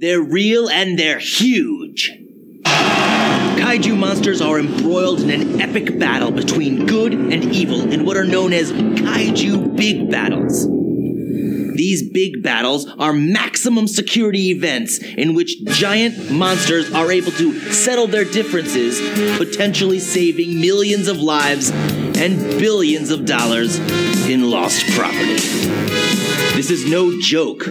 They're real and they're huge. Kaiju monsters are embroiled in an epic battle between good and evil in what are known as kaiju big battles. These big battles are maximum security events in which giant monsters are able to settle their differences, potentially saving millions of lives and billions of dollars in lost property. This is no joke,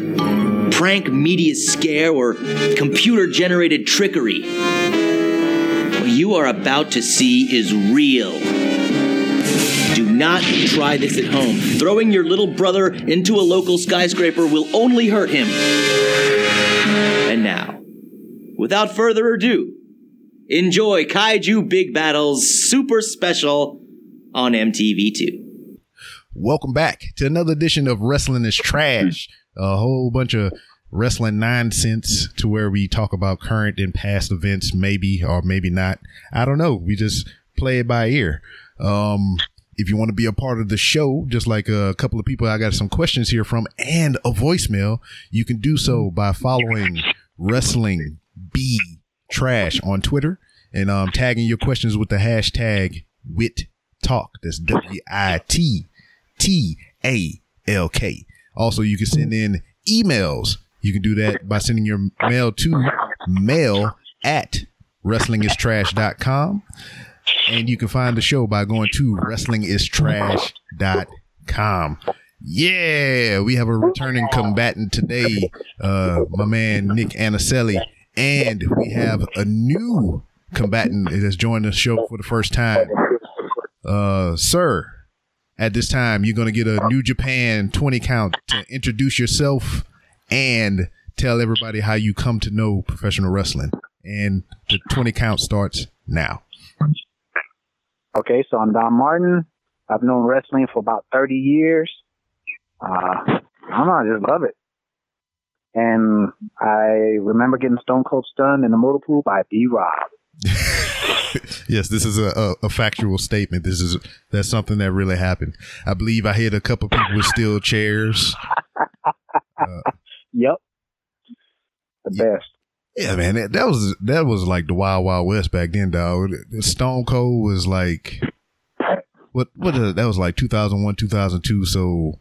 prank media scare, or computer generated trickery. What you are about to see is real. Do not try this at home. Throwing your little brother into a local skyscraper will only hurt him. And now, without further ado, enjoy Kaiju Big Battles Super Special on MTV2. Welcome back to another edition of Wrestling is Trash. A whole bunch of wrestling nonsense to where we talk about current and past events, maybe or maybe not. I don't know. We just play it by ear. Um, if you want to be a part of the show, just like a couple of people I got some questions here from and a voicemail, you can do so by following Wrestling B Trash on Twitter and um, tagging your questions with the hashtag Wit Talk. That's W I T T A L K. Also, you can send in emails. You can do that by sending your mail to mail at wrestlingistrash.com. And you can find the show by going to wrestlingistrash.com. Yeah, we have a returning combatant today, uh, my man Nick Anicelli. And we have a new combatant that has joined the show for the first time. Uh, sir, at this time, you're going to get a New Japan 20 count to introduce yourself and tell everybody how you come to know professional wrestling. And the 20 count starts now. Okay, so I'm Don Martin. I've known wrestling for about 30 years. Uh, I don't know, I just love it. And I remember getting Stone Cold stunned in the motor pool by B Rob. yes, this is a, a, a, factual statement. This is that's something that really happened. I believe I hit a couple people with steel chairs. Uh, yep, the yeah, best. Yeah, man, that, that, was that was like the Wild Wild West back then, dog. Stone Cold was like what what that was like 2001, 2002. So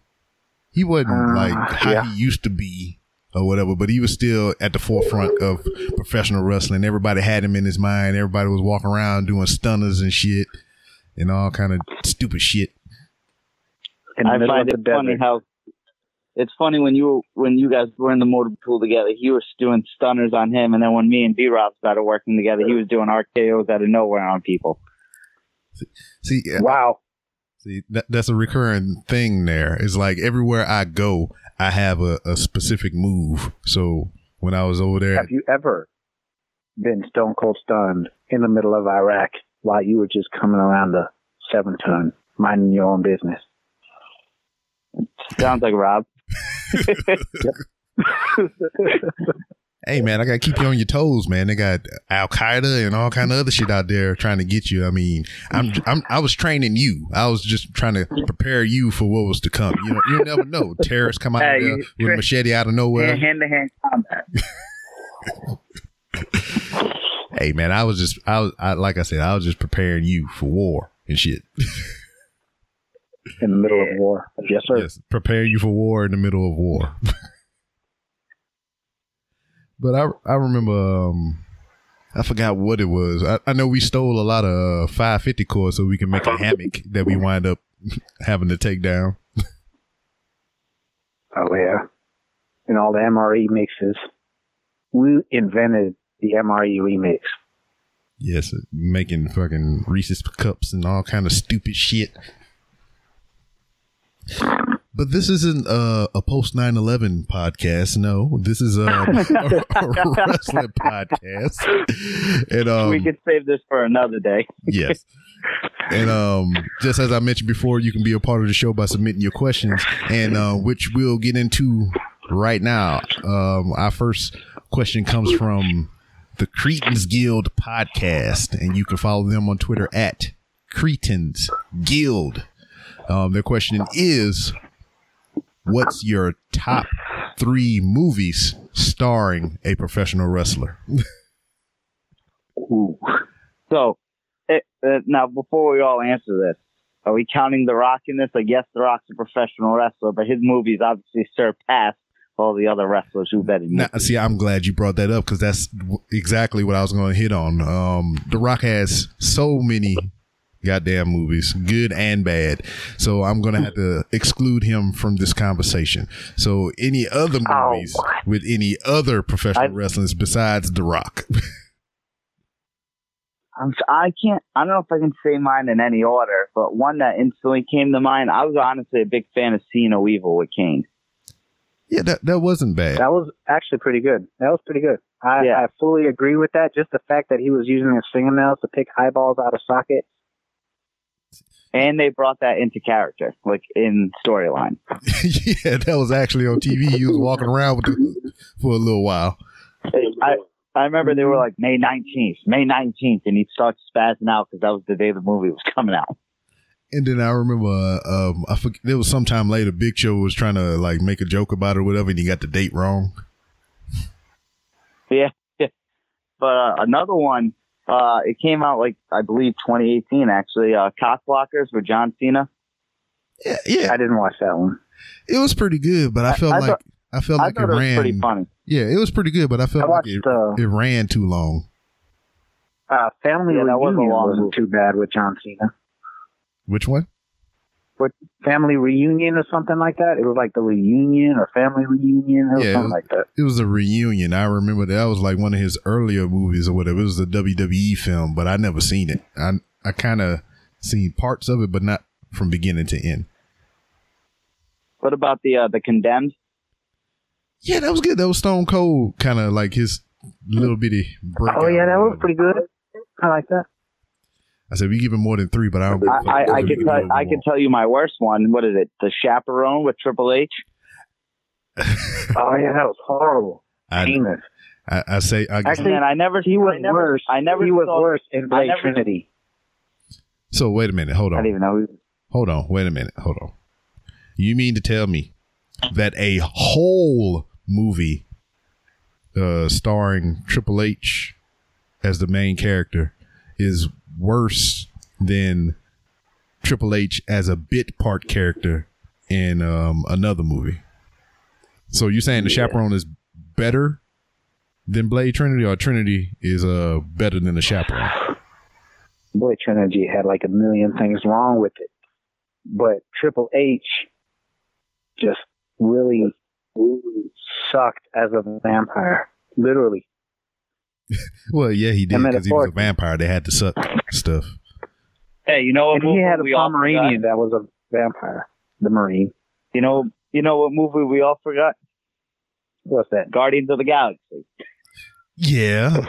he wasn't uh, like how yeah. he used to be or whatever, but he was still at the forefront of professional wrestling. Everybody had him in his mind. Everybody was walking around doing stunners and shit and all kind of stupid shit. I find it funny how it's funny when you when you guys were in the motor pool together, he was doing stunners on him, and then when me and B Rob started working together, he was doing RKO's out of nowhere on people. See, see uh, wow. See, that, that's a recurring thing. There, it's like everywhere I go, I have a, a specific move. So when I was over there, have you ever been stone cold stunned in the middle of Iraq while you were just coming around the seven ton, minding your own business? Sounds like Rob. hey man, I gotta keep you on your toes, man. They got Al Qaeda and all kind of other shit out there trying to get you. I mean, I'm, I'm I was training you. I was just trying to prepare you for what was to come. You know, you never know. Terrorists come out hey, there with a machete out of nowhere. Hand to hand combat. hey man, I was just I was I, like I said, I was just preparing you for war and shit. in the middle of war. Yes, sir. Yes, prepare you for war in the middle of war. but I I remember um, I forgot what it was. I, I know we stole a lot of uh, 550 cores so we can make a hammock that we wind up having to take down. oh yeah, and all the MRE mixes. We invented the MRE remix. Yes, making fucking Reese's cups and all kind of stupid shit. But this isn't uh, a post 9 11 podcast. No, this is um, a, a, wrestling podcast. And um, we could save this for another day. yes. And um, just as I mentioned before, you can be a part of the show by submitting your questions, and uh, which we'll get into right now. Um, our first question comes from the Cretans Guild podcast, and you can follow them on Twitter at Cretans Guild. Um, their question is, what's your top three movies starring a professional wrestler. Ooh. So, it, uh, now before we all answer this, are we counting The Rock in this? Like, yes, The Rock's a professional wrestler, but his movies obviously surpass all the other wrestlers who've been in. Now, see, I'm glad you brought that up because that's exactly what I was going to hit on. Um, the Rock has so many goddamn movies, good and bad. So I'm going to have to exclude him from this conversation. So any other oh, movies oh, with any other professional I, wrestlers besides The Rock? I'm, I can't. I don't know if I can say mine in any order, but one that instantly came to mind. I was honestly a big fan of See No Evil with Kane. Yeah, that that wasn't bad. That was actually pretty good. That was pretty good. I, yeah. I fully agree with that. Just the fact that he was using his fingernails to pick eyeballs out of sockets. And they brought that into character, like in storyline. yeah, that was actually on TV. He was walking around with the, for a little while. I I remember they were like May nineteenth, May nineteenth, and he'd start spazzing out because that was the day the movie was coming out. And then I remember, um, I forget, there was sometime later, Big Show was trying to like make a joke about it or whatever, and he got the date wrong. Yeah, yeah. But uh, another one, uh, it came out like I believe 2018 actually. Uh, Cock Blockers with John Cena. Yeah, yeah. I didn't watch that one. It was pretty good, but I felt I, I like thought, I felt like it, it ran. pretty funny. Yeah, it was pretty good, but I felt I watched, like it, uh, it ran too long. Uh, Family yeah, Reunion wasn't too bad with John Cena. Which one? What family reunion or something like that? It was like the reunion or family reunion or yeah, something was, like that. It was a reunion. I remember that was like one of his earlier movies or whatever. It was a WWE film, but I never seen it. I I kind of seen parts of it, but not from beginning to end. What about the uh, the Condemned? Yeah, that was good. That was Stone Cold, kind of like his little bitty break. Oh yeah, that was pretty good. I like that. I said we give him more than three, but I don't. I, I, I can tell. I can tell you my worst one. What is it? The chaperone with Triple H. oh yeah, that was horrible. I, I, I, say I, actually, man, I never. He was I never, worse. I never. He was saw, worse in Blade never, Trinity. So wait a minute. Hold on. I didn't even know. Hold on. Wait a minute. Hold on. You mean to tell me that a whole movie uh, starring Triple H as the main character is worse than Triple H as a bit part character in um, another movie. So you're saying the yeah. chaperone is better than Blade Trinity, or Trinity is uh better than the chaperone? Blade Trinity had like a million things wrong with it, but Triple H just really, really sucked as a vampire, literally. well, yeah, he did because he was a vampire. They had to suck stuff. Hey, you know what? he had a Pomeranian that was a vampire, the Marine. You know, you know what movie we all forgot? What's that? Guardians of the Galaxy. Yeah.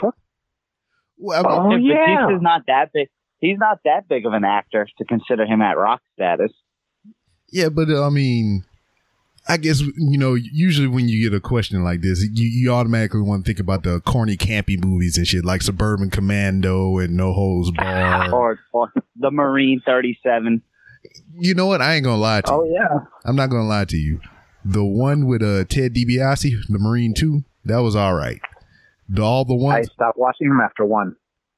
Well, I mean, oh, yeah. Batista's not that big. He's not that big of an actor to consider him at rock status. Yeah, but I mean, I guess you know. Usually, when you get a question like this, you, you automatically want to think about the corny, campy movies and shit, like Suburban Commando and No Holds Barred, or, or the Marine Thirty Seven. You know what? I ain't gonna lie to oh, you. Oh yeah, I'm not gonna lie to you. The one with uh, Ted DiBiase, the Marine Two, that was all right. The, all the ones I stopped watching them after one.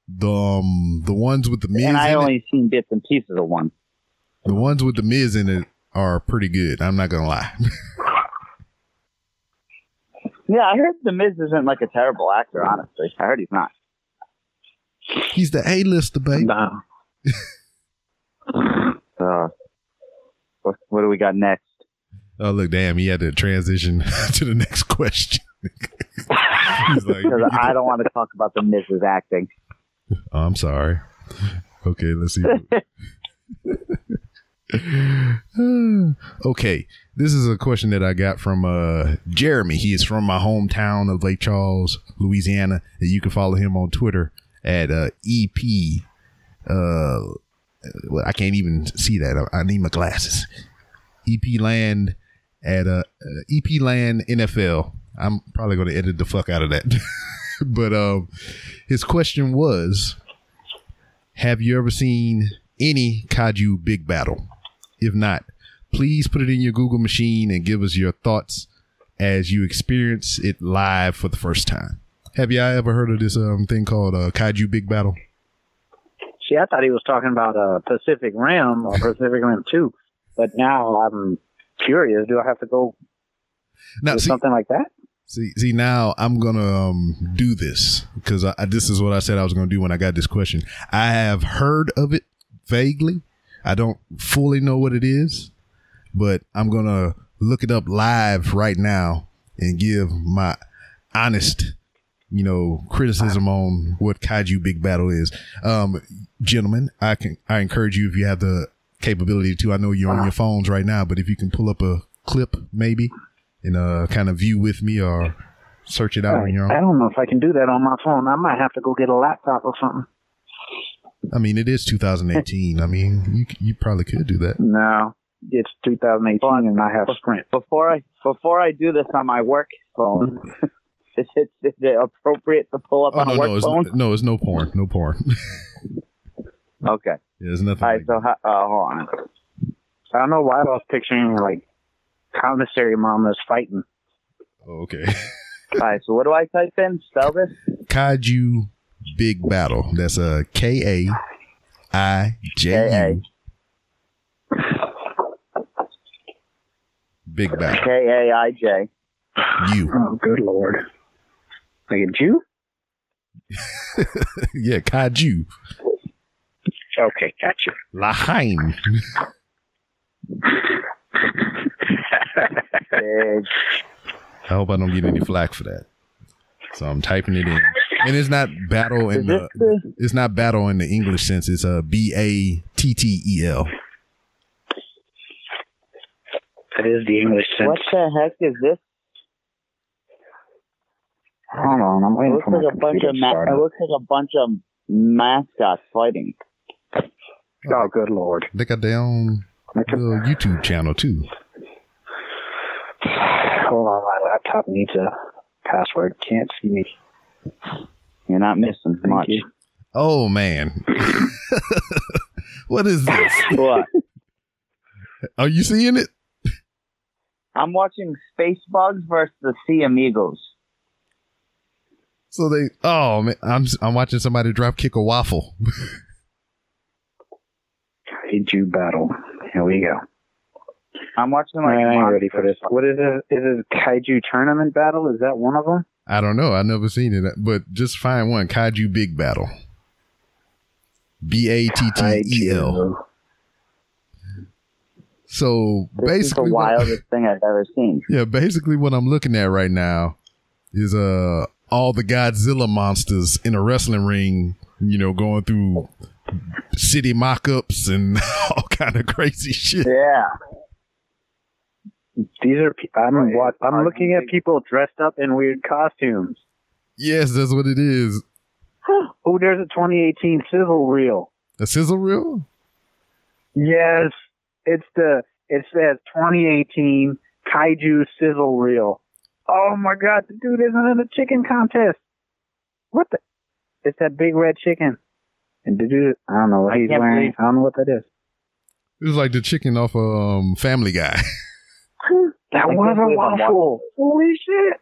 The um, the ones with the Miz and I only it, seen bits and pieces of one. The ones with the Miz in it are pretty good. I'm not gonna lie. yeah, I heard the Miz isn't like a terrible actor. Honestly, I heard he's not. He's the A-lister, baby. No. uh, what, what do we got next? Oh look, damn! He had to transition to the next question. Because like, I don't want to talk about the Miz's acting. Oh, I'm sorry. Okay, let's see. okay, this is a question that I got from uh, Jeremy. He is from my hometown of Lake Charles, Louisiana. And you can follow him on Twitter at uh, EP. Uh, well, I can't even see that. I, I need my glasses. EP Land at uh, uh EP Land NFL. I'm probably going to edit the fuck out of that. but um, his question was, "Have you ever seen any kaiju big battle?" If not, please put it in your Google machine and give us your thoughts as you experience it live for the first time. Have you ever heard of this um, thing called uh, Kaiju Big Battle? See, I thought he was talking about uh, Pacific Rim or Pacific Rim 2, but now I'm curious. Do I have to go now, see, something like that? See, see, now I'm gonna um, do this because I, I, this is what I said I was gonna do when I got this question. I have heard of it vaguely. I don't fully know what it is, but I'm gonna look it up live right now and give my honest you know, criticism on what Kaiju Big Battle is. Um, gentlemen, I can, I encourage you if you have the capability to, I know you're on your phones right now, but if you can pull up a clip maybe and, uh, kind of view with me or search it out on your own. I don't know if I can do that on my phone. I might have to go get a laptop or something. I mean, it is 2018. I mean, you, you probably could do that. No, it's 2018 and I have Sprint. Before I, before I do this on my work phone, Is it, is it appropriate to pull up oh, on no, a work no, it's, phone? No, it's no porn. No porn. okay. Yeah, there's nothing. All right, like so uh, hold on. I don't know why I was picturing like commissary mamas fighting. Oh, okay. All right, so what do I type in? Spell this. Kaiju Big Battle. That's a K A I J U. Big Battle. K A I J. You. Oh, good lord. Like a Jew? yeah, kaiju. Okay, gotcha. Lahain. I hope I don't get any flack for that. So I'm typing it in, and it's not battle in the it's not battle in the English sense. It's a B A T T E L. That is the English sense. What the heck is this Hold on, I'm waiting it looks for like a bunch of ma- It looks like a bunch of mascots fighting. Oh, oh. good lord! They got their own little YouTube channel too. Hold on, my laptop needs a password. Can't see me. You're not missing Thank much. You. Oh man, what is this? What? Are you seeing it? I'm watching Space Bugs versus the Sea Amigos. So they, oh man, I'm I'm watching somebody drop kick a waffle. Kaiju battle. Here we go. I'm watching like. I ain't ready for this. What is it? Is it A kaiju tournament battle? Is that one of them? I don't know. I never seen it, but just find one. Kaiju big battle. B A T T E L. So this basically, is the wildest what, thing I've ever seen. Yeah, basically, what I'm looking at right now is uh, all the Godzilla monsters in a wrestling ring, you know, going through city mock-ups and all kind of crazy shit. Yeah. These are I'm what I'm looking at people dressed up in weird costumes. Yes, that's what it is. oh, there's a 2018 sizzle reel. A sizzle reel? Yes, it's the it says 2018 Kaiju sizzle reel. Oh my god, the dude isn't in a chicken contest. What the? It's that big red chicken. And the dude, I don't know what he's wearing. I don't know what that is. It was like the chicken off of um, Family Guy. that was a waffle. Holy shit.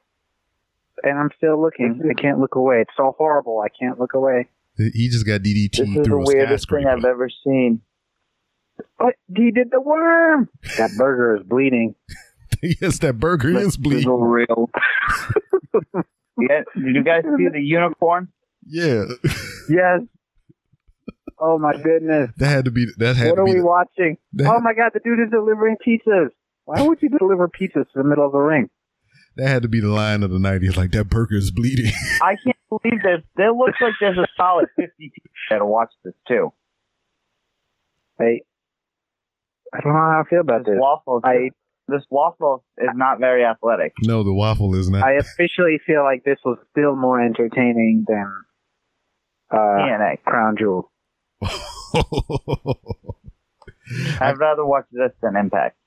And I'm still looking. I can't look away. It's so horrible. I can't look away. He just got DDT this is the weirdest thing I've ever seen. What? He did the worm. That burger is bleeding. yes, that burger That's is bleeding. Real. yeah. Did you guys see the unicorn? Yeah. yes. Oh my goodness. That had to be. That had. What are we the, watching? That, oh my god! The dude is delivering pizzas. Why would you deliver pizzas to the middle of the ring? That had to be the line of the night. He's like, that burger is bleeding. I can't believe that. There looks like there's a solid 50 people that watch this too. Hey, I don't know how I feel about this. Waffles. I this waffle is not very athletic. No, the waffle is not. I officially feel like this was still more entertaining than uh, Crown Jewel. I'd rather watch this than Impact.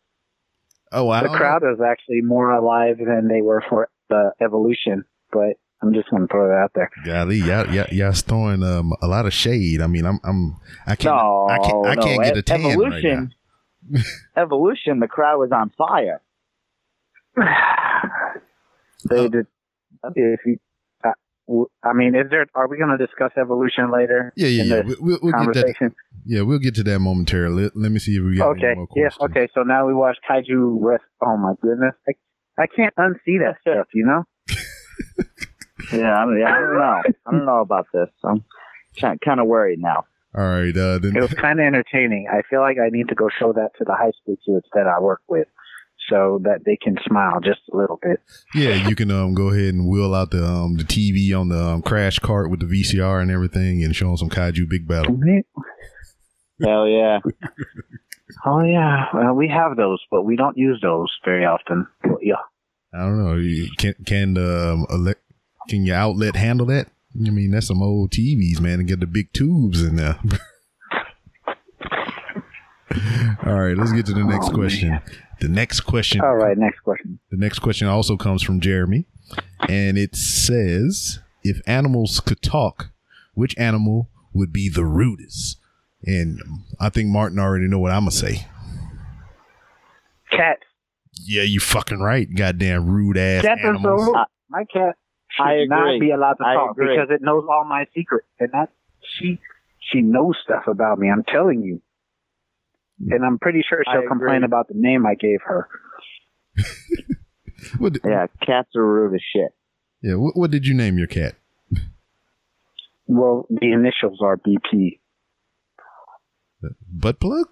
Oh, wow. The crowd is actually more alive than they were for the Evolution, but I'm just going to throw that out there. Golly, y'all, y'all, y'all throwing um, a lot of shade. I mean, I'm, I'm, I can't, no, I can't, I can't no. get a tan Evolution, right Evolution, the crowd was on fire. They did. If you, I mean, is there? Are we going to discuss evolution later? Yeah, yeah, yeah. We'll, we'll get that. Yeah, we'll get to that momentarily. Let, let me see if we got okay. Yeah. Okay. So now we watch Kaiju Rest. Oh my goodness, I, I can't unsee that stuff. You know. yeah, I, mean, I don't know. I don't know about this. I'm kind of worried now. All right. Uh, then. It was kind of entertaining. I feel like I need to go show that to the high school kids that I work with so that they can smile just a little bit. Yeah, you can um go ahead and wheel out the um the TV on the um, crash cart with the VCR and everything and show them some kaiju big battle. Hell yeah. oh yeah, well, we have those, but we don't use those very often. yeah. I don't know. Can can um elect, can your outlet handle that? I mean, that's some old TVs, man, and get the big tubes in there. All right, let's get to the next oh, question. Man. The next question. All right, next question. The next question also comes from Jeremy, and it says, "If animals could talk, which animal would be the rudest?" And I think Martin already know what I'm gonna say. Cat. Yeah, you fucking right. Goddamn rude ass cat animals. So rude. My cat should not be allowed to talk because it knows all my secrets, and that she she knows stuff about me. I'm telling you. Mm. And I'm pretty sure she'll complain about the name I gave her. what, yeah, cats are rude as shit. Yeah, what, what did you name your cat? Well, the initials are BP. Uh, butt plug?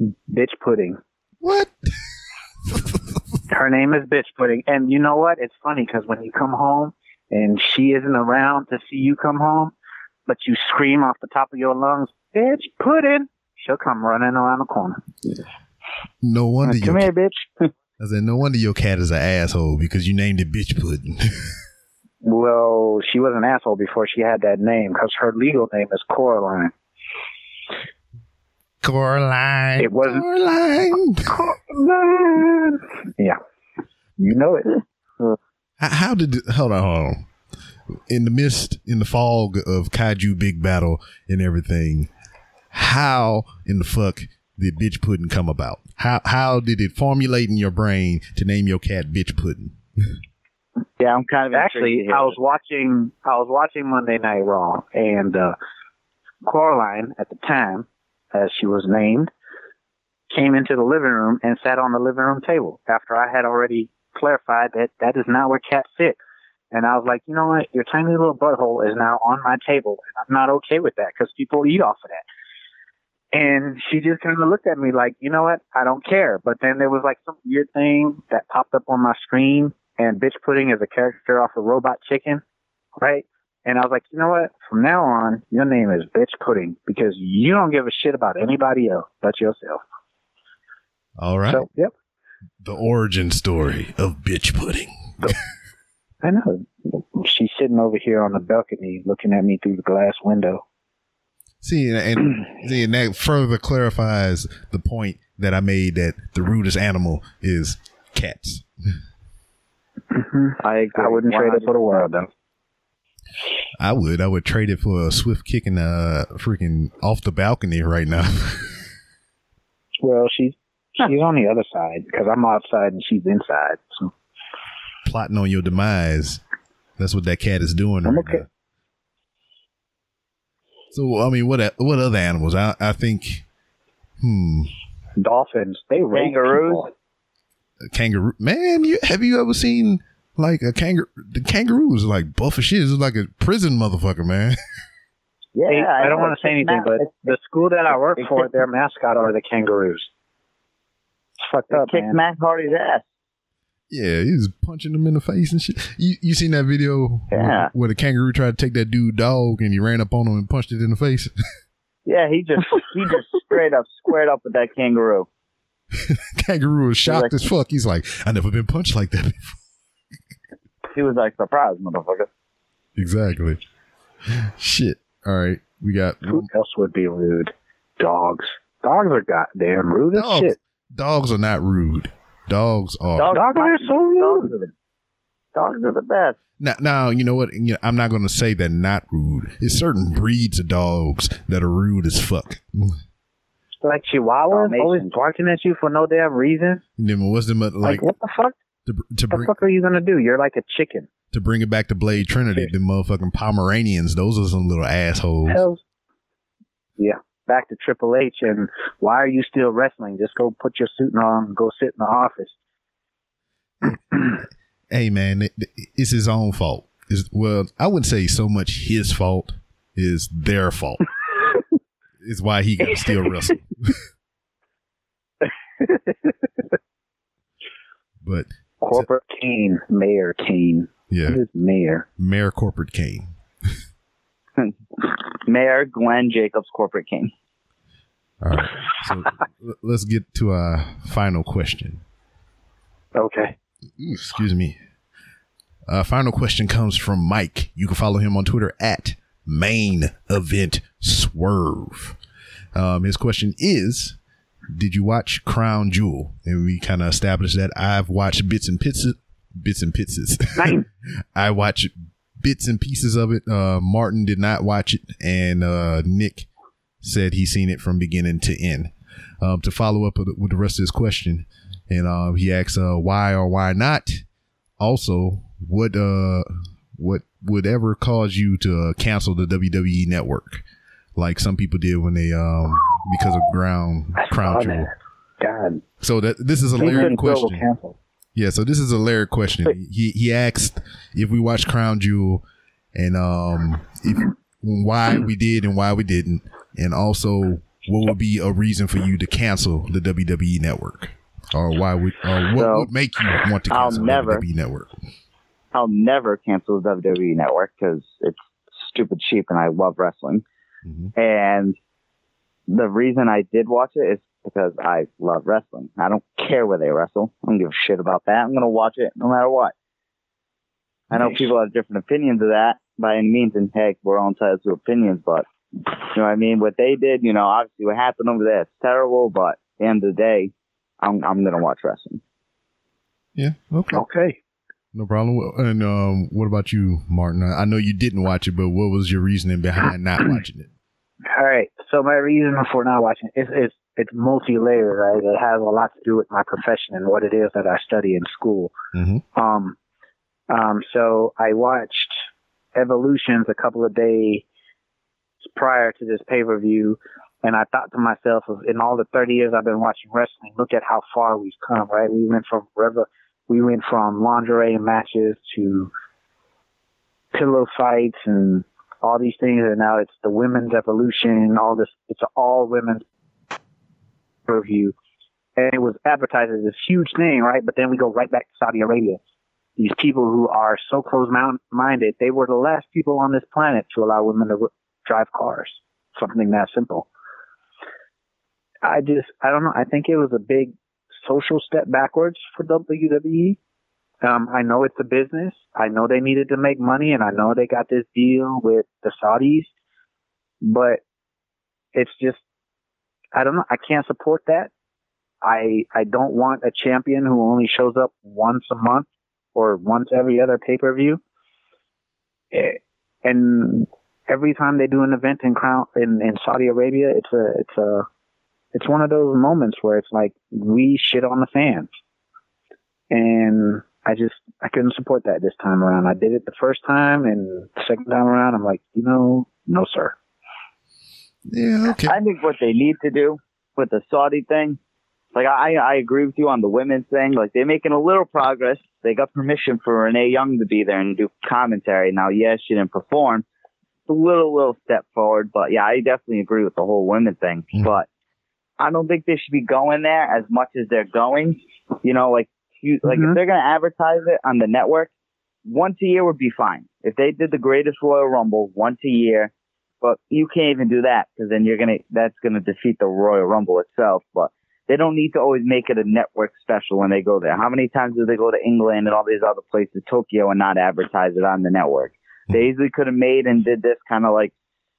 Bitch pudding. What? Her name is Bitch Pudding. And you know what? It's funny because when you come home and she isn't around to see you come home, but you scream off the top of your lungs, Bitch Pudding, she'll come running around the corner. Yeah. No wonder. You come here, bitch. I said, no wonder your cat is an asshole because you named it Bitch Pudding. well, she was an asshole before she had that name because her legal name is Coraline. Coraline. It wasn't Coraline. Coraline. Yeah, you know it. How, how did? Hold on, hold on. In the mist, in the fog of kaiju big battle and everything, how in the fuck did bitch pudding come about? How how did it formulate in your brain to name your cat bitch pudding? Yeah, I'm kind of actually. I was watching. I was watching Monday Night Raw, and uh, Coraline at the time, as she was named, came into the living room and sat on the living room table after I had already clarified that that is not where cats sit. And I was like, you know what? Your tiny little butthole is now on my table, and I'm not okay with that because people eat off of that. And she just kind of looked at me like, you know what? I don't care. But then there was like some weird thing that popped up on my screen and bitch pudding is a character off of Robot Chicken, right? And I was like, you know what? From now on, your name is bitch pudding because you don't give a shit about anybody else but yourself. All right. So, yep. The origin story of bitch pudding. I know. She's sitting over here on the balcony looking at me through the glass window. See, and, see, and that further clarifies the point that I made that the rudest animal is cats. Mm-hmm. I I wouldn't trade it for the world though. I would. I would trade it for a swift kicking uh freaking off the balcony right now. well, she's she's on the other side because I'm outside and she's inside. So plotting on your demise. That's what that cat is doing I'm right okay. now. So I mean, what what other animals? I I think, hmm, dolphins. They kangaroos. Kangaroo, man, you have you ever seen like a kangaroo? The kangaroos are like buff as shit. It's like a prison motherfucker, man. Yeah, hey, I, I don't want to say anything, but the school that I work for, their mascot are the kangaroos. It's fucked up, kicked man. Matt Hardy's ass. Yeah, he was punching him in the face and shit. You you seen that video yeah. where, where, the kangaroo tried to take that dude dog and he ran up on him and punched it in the face? Yeah, he just he just straight up squared up with that kangaroo. kangaroo was shocked like, as fuck. He's like, I never been punched like that before. He was like, surprised, motherfucker. Exactly. Shit. All right, we got. Who else would be rude? Dogs. Dogs are goddamn rude as dogs, shit. Dogs are not rude. Dogs are. Dogs, dogs are so rude. Dogs are, the, dogs are the best. Now, now, you know what? You know, I'm not going to say they're not rude. It's certain breeds of dogs that are rude as fuck. Like Chihuahuas, always barking at you for no damn reason. Then what's them like, like? What the fuck? To, to bring, what the fuck are you gonna do? You're like a chicken. To bring it back to Blade Trinity, the motherfucking Pomeranians, those are some little assholes. Hell, yeah. Back to Triple H and why are you still wrestling? Just go put your suit on and go sit in the office. hey man, it, it's his own fault. It's, well, I wouldn't say so much his fault is their fault. is why he got to still wrestle. but corporate Kane, Mayor Kane. Yeah, Mayor. Mayor Corporate Kane. Mayor Glenn Jacobs Corporate King. All right. So let's get to our final question. Okay. Excuse me. Uh, final question comes from Mike. You can follow him on Twitter at Main Event Swerve. Um, his question is Did you watch Crown Jewel? And we kind of established that I've watched bits and pieces. Bits and pieces. I watched bits and pieces of it. Uh, Martin did not watch it, and uh, Nick said he seen it from beginning to end. Um, to follow up with, the rest of his question, and uh, he asks uh, why or why not. Also, what uh, what would ever cause you to uh, cancel the WWE network, like some people did when they um because of ground crown jewel. God. So that this is a layered question. Yeah, so this is a layered question. He he asked if we watched Crown Jewel and um if why we did and why we didn't, and also what would be a reason for you to cancel the WWE network, or why would or what so, would make you want to cancel the WWE network? I'll never cancel the WWE network because it's stupid cheap and I love wrestling. Mm-hmm. And the reason I did watch it is because I love wrestling. I don't care where they wrestle. I don't give a shit about that. I'm going to watch it no matter what. I know people have different opinions of that by any means, and heck, we're all entitled to opinions, but you know what I mean? What they did, you know, obviously what happened over there, it's terrible, but at the end of the day, I'm, I'm going to watch wrestling. Yeah. Okay. Okay. No problem. And um, what about you, Martin? I know you didn't watch it, but what was your reasoning behind not watching it? All right. So my reason for not watching it is, is it's multi-layered, right? It has a lot to do with my profession and what it is that I study in school. Mm-hmm. Um, um, so I watched Evolutions a couple of days prior to this pay-per-view, and I thought to myself, in all the 30 years I've been watching wrestling, look at how far we've come, right? We went from river, we went from lingerie matches to pillow fights and all these things, and now it's the women's evolution, all this. It's all women's review, and it was advertised as this huge thing, right? But then we go right back to Saudi Arabia. These people who are so close-minded, they were the last people on this planet to allow women to drive cars. Something that simple. I just, I don't know. I think it was a big social step backwards for WWE. Um, I know it's a business. I know they needed to make money, and I know they got this deal with the Saudis, but it's just I don't know. I can't support that. I I don't want a champion who only shows up once a month or once every other pay per view. Eh, and every time they do an event in Crown in, in Saudi Arabia, it's a it's a it's one of those moments where it's like we shit on the fans. And I just I couldn't support that this time around. I did it the first time, and second time around, I'm like, you know, no, sir. Yeah, okay. I think what they need to do with the Saudi thing, like I I agree with you on the women's thing. Like they're making a little progress. They got permission for Renee Young to be there and do commentary. Now, yes, she didn't perform. It's a little little step forward, but yeah, I definitely agree with the whole women thing. Mm. But I don't think they should be going there as much as they're going. You know, like you, like mm-hmm. if they're going to advertise it on the network, once a year would be fine. If they did the greatest Royal Rumble once a year, but you can't even do that because then you're gonna that's gonna defeat the Royal Rumble itself. But they don't need to always make it a network special when they go there. How many times do they go to England and all these other places, Tokyo, and not advertise it on the network? They easily could have made and did this kind of like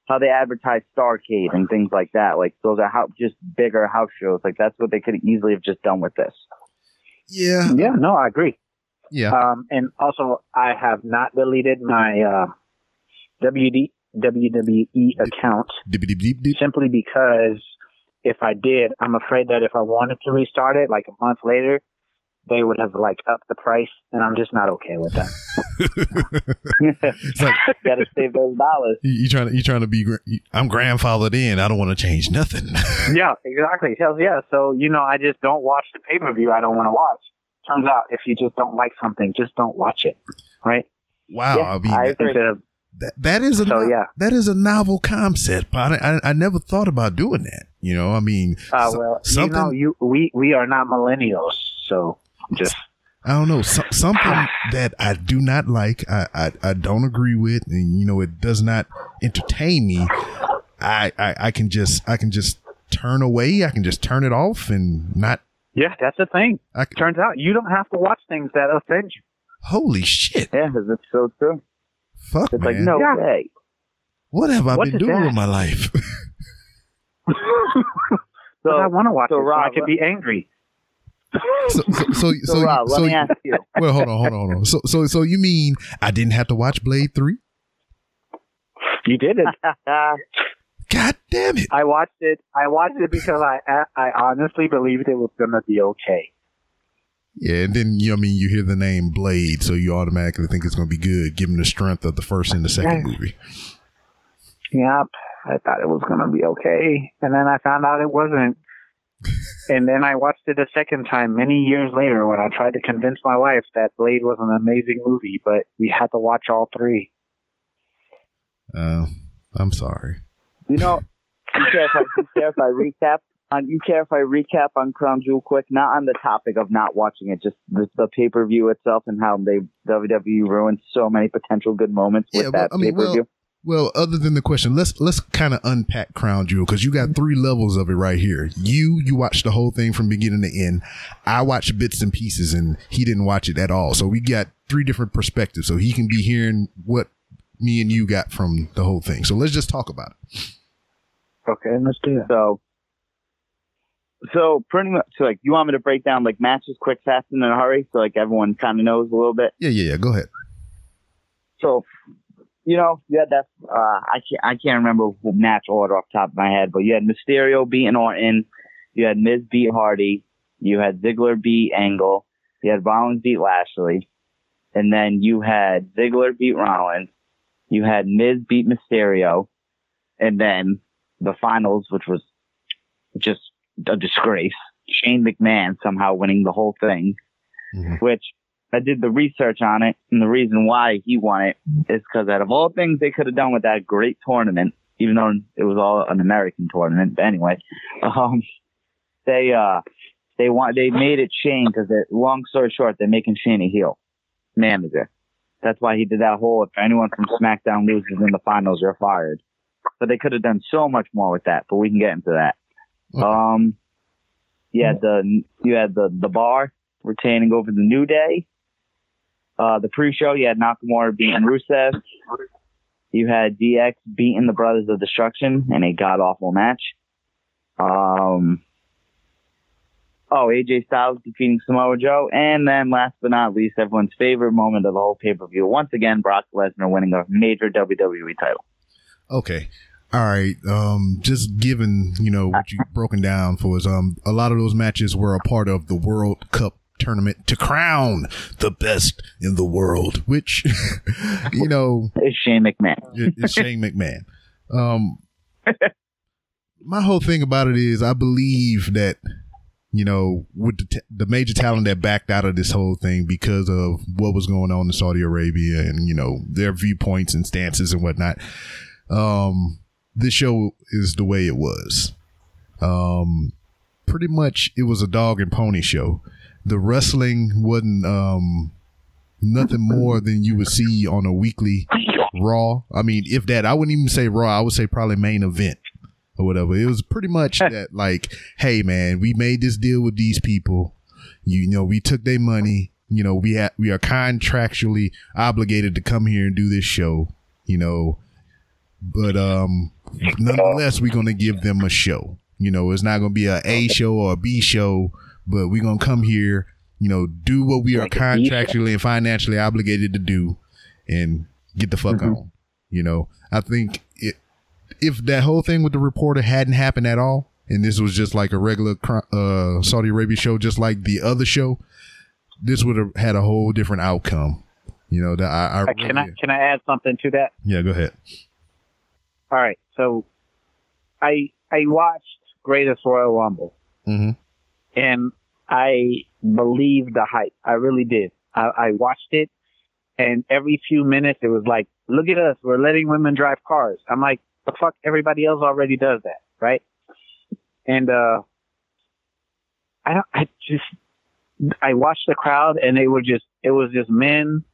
how they advertise Starrcade and things like that. Like those are how just bigger house shows. Like that's what they could easily have just done with this. Yeah. Yeah, no, I agree. Yeah. Um, and also, I have not deleted my uh, WD, WWE account simply because if I did, I'm afraid that if I wanted to restart it like a month later, they would have like upped the price, and I'm just not okay with that. it's like gotta save those dollars. You, trying to you trying to be? I'm grandfathered in. I don't want to change nothing. yeah, exactly. Hell yeah. So you know, I just don't watch the pay per view. I don't want to watch. Turns out, if you just don't like something, just don't watch it. Right? Wow. Yeah, I mean, I agree. That, that is a so, yeah. that is a novel concept. I, I, I never thought about doing that. You know, I mean, uh, well, something, you know, you we we are not millennials, so just I don't know so, something that I do not like. I, I, I don't agree with, and you know it does not entertain me. I, I I can just I can just turn away. I can just turn it off and not. Yeah, that's the thing. I, Turns out you don't have to watch things that offend you. Holy shit! Yeah, that's so true. Fuck, it's man. like no yeah. way. What have I what been doing that? with my life? so I want to watch so it. Rob, so I can be angry. So, so, so, so, Rob, so, let me ask you. Well, hold on, hold on, hold on. So, so, so you mean I didn't have to watch Blade Three? You did it. God damn it! I watched it. I watched it because I I honestly believed it was gonna be okay. Yeah, and then you know, I mean, you hear the name Blade, so you automatically think it's gonna be good, given the strength of the first and the second movie. Yep, I thought it was gonna be okay, and then I found out it wasn't and then I watched it a second time many years later when I tried to convince my wife that Blade was an amazing movie, but we had to watch all three. Uh, I'm sorry. You know, you if I, you I recap on you care if I recap on Crown Jewel quick, not on the topic of not watching it, just the, the pay per view itself and how they WWE ruined so many potential good moments with yeah, that I mean, pay per view. Well, well, other than the question, let's let's kind of unpack Crown Jewel because you got three levels of it right here. You you watched the whole thing from beginning to end. I watched bits and pieces, and he didn't watch it at all. So we got three different perspectives. So he can be hearing what me and you got from the whole thing. So let's just talk about it. Okay, let's do it. So, so pretty much, so like, you want me to break down like matches quick, fast, and in a hurry, so like everyone kind of knows a little bit. Yeah, yeah, yeah. Go ahead. So you know, you had that. Uh, I can't. I can't remember match order off top of my head, but you had Mysterio beating Orton. You had Miz beat Hardy. You had Ziggler beat Angle. You had Rollins beat Lashley, and then you had Ziggler beat Rollins. You had Miz beat Mysterio, and then the finals, which was just a disgrace. Shane McMahon somehow winning the whole thing, mm-hmm. which I did the research on it, and the reason why he won it is because out of all things they could have done with that great tournament, even though it was all an American tournament, but anyway, um, they uh, they want they made it Shane because long story short, they're making Shane a heel manager. That's why he did that whole if anyone from SmackDown loses in the finals, you're fired. But they could have done so much more with that, but we can get into that. Okay. Um, you had the you had the the bar retaining over the New Day. Uh, the pre-show, you had Nakamura beating Rusev. You had DX beating the Brothers of Destruction in a god awful match. Um, oh, AJ Styles defeating Samoa Joe, and then last but not least, everyone's favorite moment of the whole pay-per-view. Once again, Brock Lesnar winning a major WWE title. Okay. All right. Um, just given, you know, what you've broken down for us, um, a lot of those matches were a part of the World Cup tournament to crown the best in the world, which, you know, it's Shane McMahon. it's Shane McMahon. Um, my whole thing about it is I believe that, you know, with the, t- the major talent that backed out of this whole thing because of what was going on in Saudi Arabia and, you know, their viewpoints and stances and whatnot. Um, this show is the way it was. Um, pretty much it was a dog and pony show the wrestling wasn't um, nothing more than you would see on a weekly Raw. I mean, if that, I wouldn't even say Raw. I would say probably main event or whatever. It was pretty much that, like, hey man, we made this deal with these people. You, you know, we took their money. You know, we ha- we are contractually obligated to come here and do this show. You know, but um, nonetheless, we're gonna give them a show. You know, it's not gonna be a A show or a B show but we're gonna come here, you know, do what we are contractually and financially obligated to do, and get the fuck mm-hmm. on. You know, I think it, if that whole thing with the reporter hadn't happened at all, and this was just like a regular uh, Saudi Arabia show, just like the other show, this would have had a whole different outcome. You know that I, I uh, can I can I add something to that? Yeah, go ahead. All right, so I I watched Greatest Royal Rumble, mm-hmm. and I believed the hype. I really did. I, I watched it, and every few minutes it was like, "Look at us, we're letting women drive cars." I'm like, "The fuck, everybody else already does that, right?" And uh, I don't. I just I watched the crowd, and they were just it was just men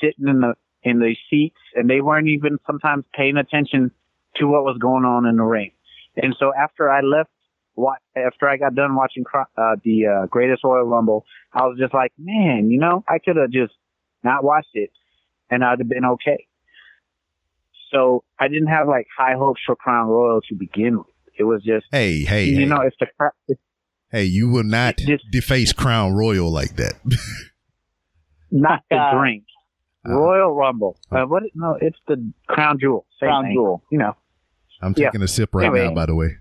sitting in the in the seats, and they weren't even sometimes paying attention to what was going on in the ring. And so after I left, what after I got done watching uh, the uh, Greatest Royal Rumble, I was just like, man, you know, I could have just not watched it, and I'd have been okay. So I didn't have like high hopes for Crown Royal to begin with. It was just, hey, hey, you hey. know, it's the if, hey, you will not just, deface Crown Royal like that. not the uh, drink. Uh, Royal Rumble. Uh, what? No, it's the Crown Jewel. Same Crown thing. Jewel. You know. I'm taking yeah. a sip right anyway, now. By the way.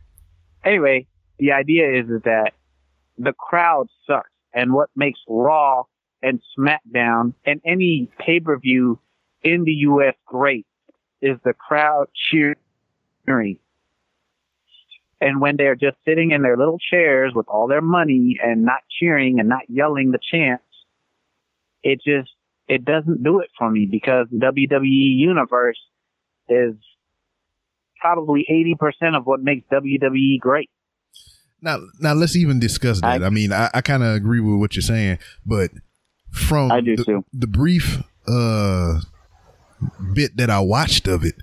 Anyway, the idea is, that the crowd sucks, and what makes Raw and SmackDown and any pay per view in the U.S. great is the crowd cheering. And when they're just sitting in their little chairs with all their money and not cheering and not yelling the chants, it just it doesn't do it for me because the WWE universe is probably 80% of what makes WWE great. Now, now let's even discuss that. I, I mean, I, I kind of agree with what you're saying, but from I do the, too. the brief uh, bit that I watched of it,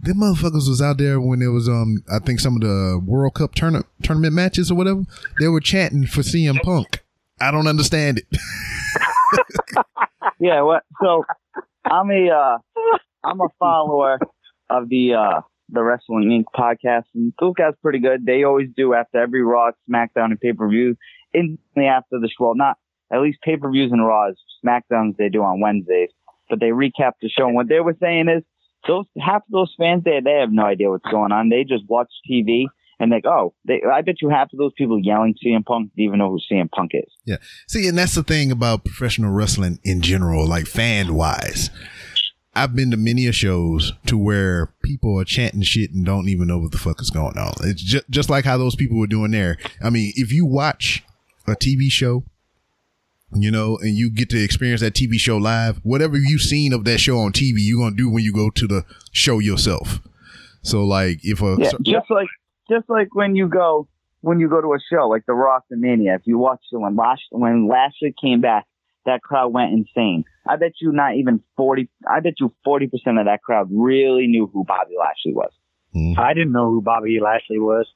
them motherfuckers was out there when there was um I think some of the World Cup tournament tournament matches or whatever. They were chanting for CM Punk. I don't understand it. yeah, what? So I'm a uh, I'm a follower of the uh, the Wrestling Inc. podcast, and those guys pretty good. They always do after every Raw, SmackDown, and pay per view. Instantly after the show, well, not at least pay per views and Raws, SmackDowns they do on Wednesdays, but they recap the show. And what they were saying is those half of those fans there, they have no idea what's going on. They just watch TV and like, oh, they, I bet you half of those people yelling CM Punk even know who CM Punk is. Yeah. See, and that's the thing about professional wrestling in general, like fan wise. I've been to many of shows to where people are chanting shit and don't even know what the fuck is going on. It's just, just like how those people were doing there. I mean, if you watch a TV show, you know, and you get to experience that TV show live, whatever you've seen of that show on TV, you're going to do when you go to the show yourself. So like if a yeah, just like just like when you go when you go to a show like the Raw after Mania, if you watch it when Lash when Lashley came back, that crowd went insane. I bet you not even forty. I bet you forty percent of that crowd really knew who Bobby Lashley was. Mm. I didn't know who Bobby Lashley was.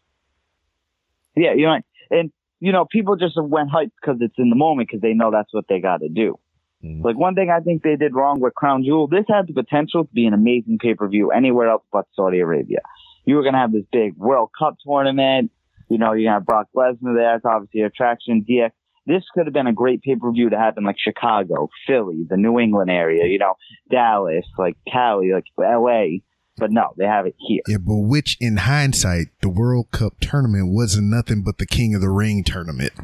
Yeah, you know, and you know, people just went hype because it's in the moment because they know that's what they got to do. Mm. Like one thing I think they did wrong with Crown Jewel, this had the potential to be an amazing pay per view anywhere else but Saudi Arabia you were going to have this big World Cup tournament. You know, you have Brock Lesnar there. It's obviously an attraction. DX. This could have been a great pay per view to happen like Chicago, Philly, the New England area, you know, Dallas, like Cali, like LA. But no, they have it here. Yeah, but which in hindsight, the World Cup tournament wasn't nothing but the King of the Ring tournament.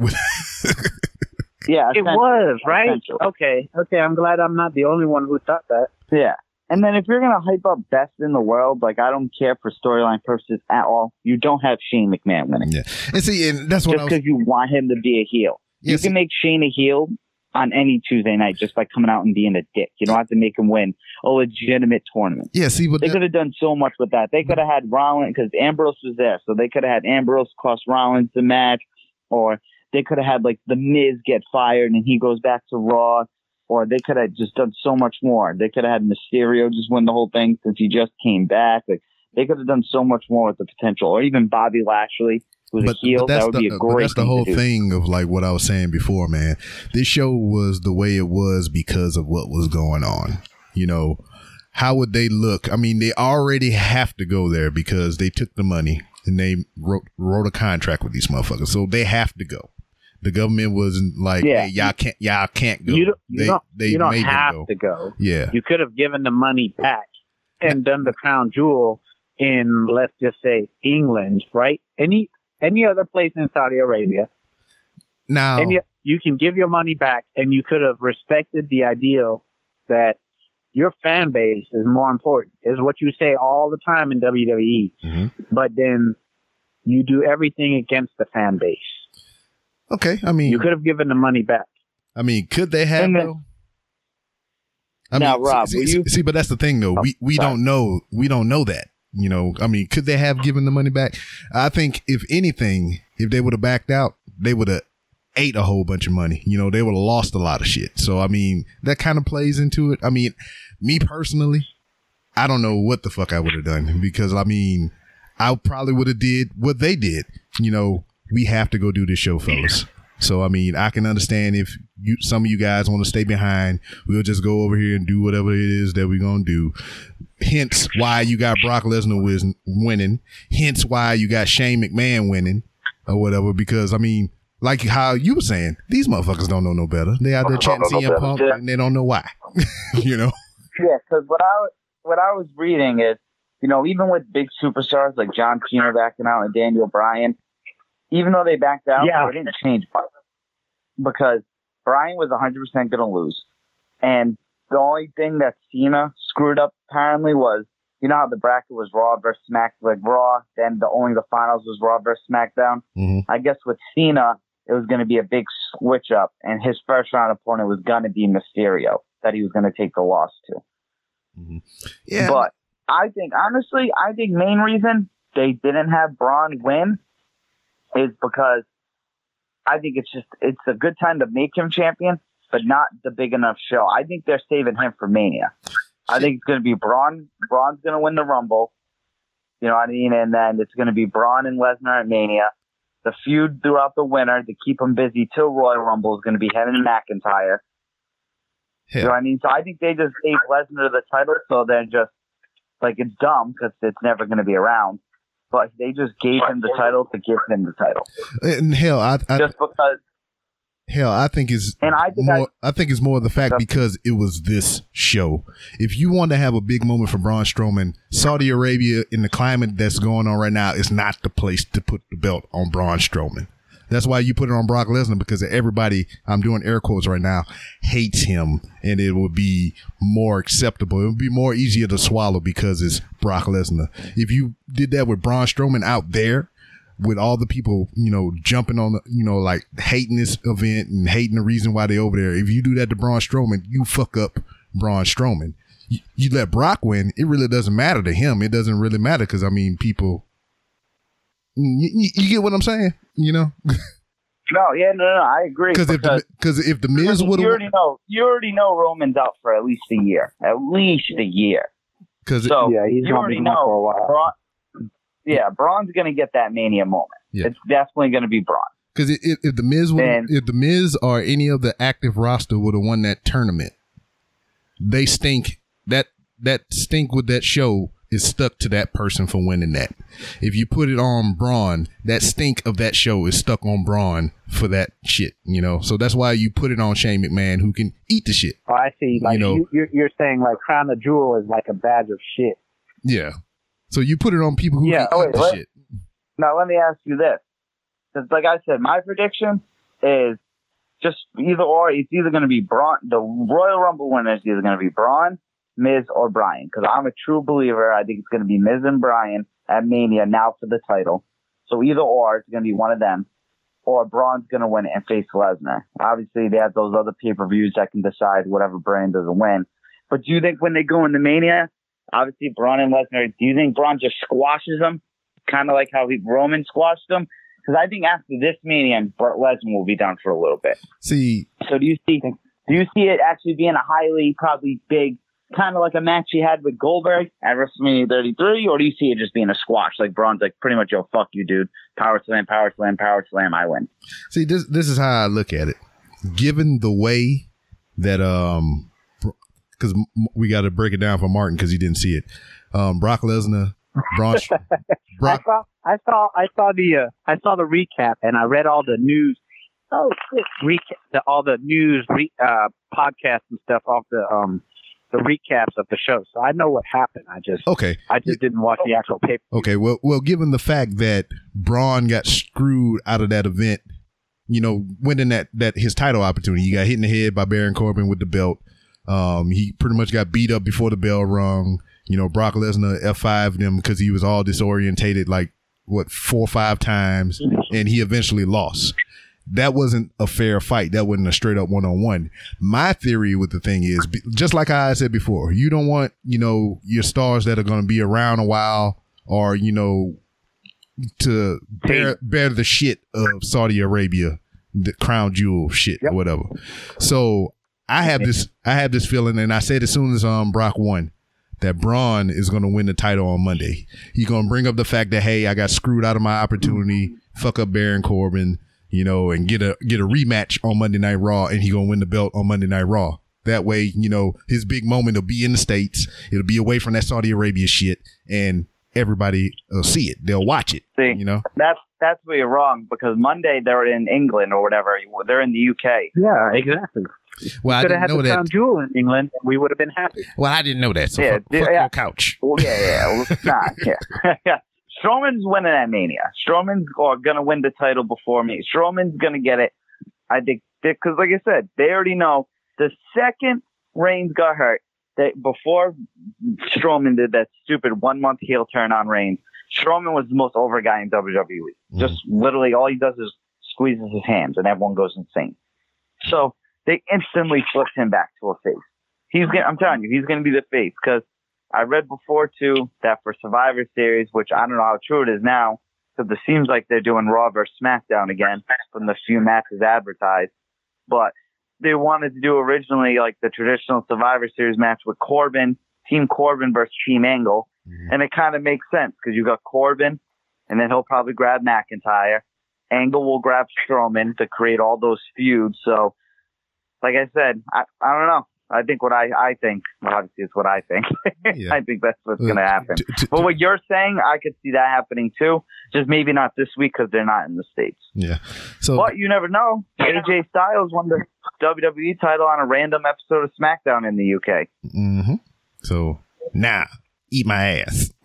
yeah, it was, right? Okay. Okay. I'm glad I'm not the only one who thought that. Yeah. And then if you're gonna hype up best in the world, like I don't care for storyline purposes at all. You don't have Shane McMahon winning. Yeah, and see, and that's what just because you want him to be a heel. You can make Shane a heel on any Tuesday night just by coming out and being a dick. You don't have to make him win a legitimate tournament. Yeah, see, but they could have done so much with that. They could have had Rollins because Ambrose was there, so they could have had Ambrose cost Rollins the match, or they could have had like the Miz get fired and he goes back to Raw or they could have just done so much more. They could have had Mysterio just win the whole thing since he just came back. Like they could have done so much more with the potential, or even Bobby Lashley. Who's but, a heel, that would the, be a great. that's the whole thing of like what I was saying before, man. This show was the way it was because of what was going on. You know, how would they look? I mean, they already have to go there because they took the money and they wrote wrote a contract with these motherfuckers, so they have to go. The government wasn't like, yeah. Hey, y'all can't, y'all can't go. You don't, you they, don't, they you don't have go. to go. Yeah. You could have given the money back and done the crown jewel in, let's just say, England, right? Any, any other place in Saudi Arabia. Now, any, you can give your money back and you could have respected the ideal that your fan base is more important is what you say all the time in WWE. Mm-hmm. But then you do everything against the fan base. Okay. I mean, you could have given the money back. I mean, could they have though? I now, mean, Rob, see, you, see, but that's the thing though. Oh, we we sorry. don't know. We don't know that. You know, I mean, could they have given the money back? I think if anything, if they would have backed out, they would have ate a whole bunch of money. You know, they would have lost a lot of shit. So I mean, that kind of plays into it. I mean, me personally, I don't know what the fuck I would have done because I mean, I probably would have did what they did. You know, we have to go do this show, fellas. So I mean, I can understand if you some of you guys want to stay behind. We'll just go over here and do whatever it is that we're gonna do. Hence why you got Brock Lesnar winning. Hence why you got Shane McMahon winning or whatever. Because I mean, like how you were saying, these motherfuckers don't know no better. They out there chanting CM Punk yeah. and they don't know why. you know. Yeah, because what I what I was reading is, you know, even with big superstars like John Cena backing out and Daniel Bryan, even though they backed out, yeah. it didn't change much because Bryan was 100% going to lose. And the only thing that Cena screwed up apparently was, you know how the bracket was Raw versus Smack, like Raw, then the only the finals was Raw versus SmackDown. Mm-hmm. I guess with Cena, it was going to be a big switch up, and his first round opponent was going to be Mysterio, that he was going to take the loss to. Mm-hmm. Yeah, but I think honestly, I think main reason they didn't have Braun win is because I think it's just it's a good time to make him champion, but not the big enough show. I think they're saving him for Mania. I think it's going to be Braun. Braun's going to win the Rumble. You know what I mean? And then it's going to be Braun and Lesnar at Mania. The feud throughout the winter to keep him busy till Royal Rumble is going to be him and McIntyre. Yeah. You know what I mean? So I think they just gave Lesnar the title, so they're just like it's dumb because it's never going to be around but they just gave him the title to give him the title. And hell, I, I just because. Hell, I think it's and I think more, I, I, think it's more the fact because it was this show. If you want to have a big moment for Braun Strowman, Saudi Arabia in the climate that's going on right now is not the place to put the belt on Braun Strowman. That's why you put it on Brock Lesnar because everybody, I'm doing air quotes right now, hates him and it would be more acceptable. It would be more easier to swallow because it's Brock Lesnar. If you did that with Braun Strowman out there, with all the people, you know, jumping on the, you know, like hating this event and hating the reason why they over there. If you do that to Braun Strowman, you fuck up Braun Strowman. You, you let Brock win, it really doesn't matter to him. It doesn't really matter because I mean, people you, you, get what I'm saying? You know? no, yeah, no, no, I agree. Because if the because if the Miz would you already know you already know Roman's out for at least a year, at least a year. Because so yeah, he's you already know. For a while. Braun, yeah, Braun's going to get that Mania moment. Yeah. It's definitely going to be Braun. Because if, if the Miz would, if the Miz or any of the active roster would have won that tournament, they stink. That that stink with that show is stuck to that person for winning that. If you put it on Braun, that stink of that show is stuck on Braun for that shit, you know. So that's why you put it on Shane McMahon, who can eat the shit. Oh, I see. Like you know, you, you're, you're saying like crown the jewel is like a badge of shit. Yeah. So you put it on people who yeah, can oh, eat the let, shit. Now let me ask you this, because like I said, my prediction is just either or. It's either going to be Braun. The Royal Rumble winner is either going to be Braun Miz or Bryan because I'm a true believer. I think it's going to be Miz and Bryan at Mania now for the title. So either or, it's going to be one of them, or Braun's going to win and face Lesnar. Obviously, they have those other pay per views that can decide whatever brand doesn't win. But do you think when they go into Mania, obviously Braun and Lesnar, do you think Braun just squashes them, kind of like how he, Roman squashed them? Because I think after this Mania, Lesnar will be down for a little bit. See, so do you see? Do you see it actually being a highly, probably big kind of like a match he had with Goldberg at WrestleMania 33, or do you see it just being a squash? Like Braun's like pretty much, yo, fuck you, dude. Power slam, power slam, power slam, I win. See, this this is how I look at it. Given the way that um, because we got to break it down for Martin because he didn't see it. Um, Brock Lesnar, Braun. Brock. I saw, I saw, I saw the, uh, I saw the recap, and I read all the news. Oh, recap, the, all the news re, uh, podcasts and stuff off the um the recaps of the show, so I know what happened. I just okay. I just didn't watch the actual paper. Okay, well, well, given the fact that Braun got screwed out of that event you know, winning that that his title opportunity. He got hit in the head by Baron Corbin with the belt. Um, he pretty much got beat up before the bell rung. You know, Brock Lesnar F5 them because he was all disorientated like what four or five times, and he eventually lost. That wasn't a fair fight. That wasn't a straight up one on one. My theory with the thing is, just like I said before, you don't want you know your stars that are going to be around a while, or you know, to bear bear the shit of Saudi Arabia, the crown jewel shit yep. or whatever. So I have this I have this feeling, and I said as soon as um Brock won that Braun is going to win the title on Monday. He's going to bring up the fact that hey, I got screwed out of my opportunity, fuck up Baron Corbin, you know, and get a get a rematch on Monday Night Raw, and he going to win the belt on Monday Night Raw. That way, you know, his big moment will be in the states. It'll be away from that Saudi Arabia shit, and everybody will see it. They'll watch it. See, you know, that's that's where you're wrong because Monday they're in England or whatever. They're in the UK. Yeah, exactly. Well, could have had know the that. crown jewel in England, and we would have been happy. Well, I didn't know that. So yeah, fuck, fuck yeah. your couch. Well, yeah, yeah, well, it's not. Yeah, yeah. Strowman's winning at Mania. Strowman's going to win the title before me. Strowman's going to get it. I think because, like I said, they already know the second Reigns got hurt. That before Strowman did that stupid one month heel turn on Reigns, Strowman was the most over guy in WWE. Mm. Just literally all he does is squeezes his hands, and everyone goes insane. So they instantly flipped him back to a face. He's gonna, I'm telling you, he's going to be the face because I read before too that for Survivor Series, which I don't know how true it is now, because it seems like they're doing Raw versus SmackDown again from the few matches advertised. But they wanted to do originally like the traditional Survivor Series match with Corbin, Team Corbin versus Team Angle, mm-hmm. and it kind of makes sense because you got Corbin, and then he'll probably grab McIntyre. Angle will grab Strowman to create all those feuds. So like I said, I, I don't know. I think what I, I think, well, obviously it's what I think. Yeah. I think that's what's uh, going to happen. T- t- but what you're saying, I could see that happening too. Just maybe not this week because they're not in the States. Yeah. So, but you never know. AJ Styles won the WWE title on a random episode of SmackDown in the UK. Mm-hmm. So now, eat my ass.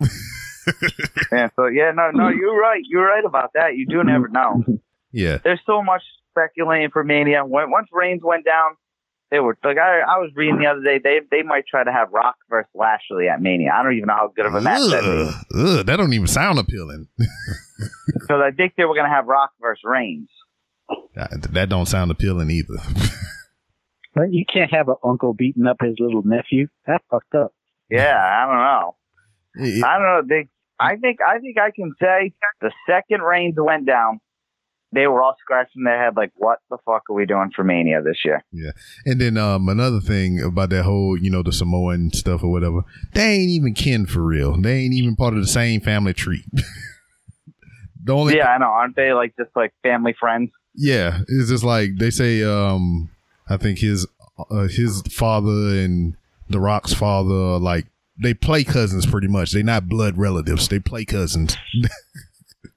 yeah. So yeah, no, no, you're right. You're right about that. You do never know. Yeah. There's so much speculating for Mania. When, once Reigns went down, they were like I, I was reading the other day. They they might try to have Rock versus Lashley at Mania. I don't even know how good of a match that is. Ugh, that don't even sound appealing. Because I think they were going to have Rock versus Reigns. That, that don't sound appealing either. but you can't have an uncle beating up his little nephew. That's fucked up. Yeah, I don't know. It, I don't know. They, I think I think I can say the second Reigns went down, they were all scratching their head like, what the fuck are we doing for Mania this year? Yeah. And then um, another thing about that whole, you know, the Samoan stuff or whatever, they ain't even kin for real. They ain't even part of the same family tree. the only Yeah, I know. Aren't they like just like family friends? Yeah. It's just like they say um I think his uh, his father and The Rock's father like they play cousins pretty much. They're not blood relatives. They play cousins.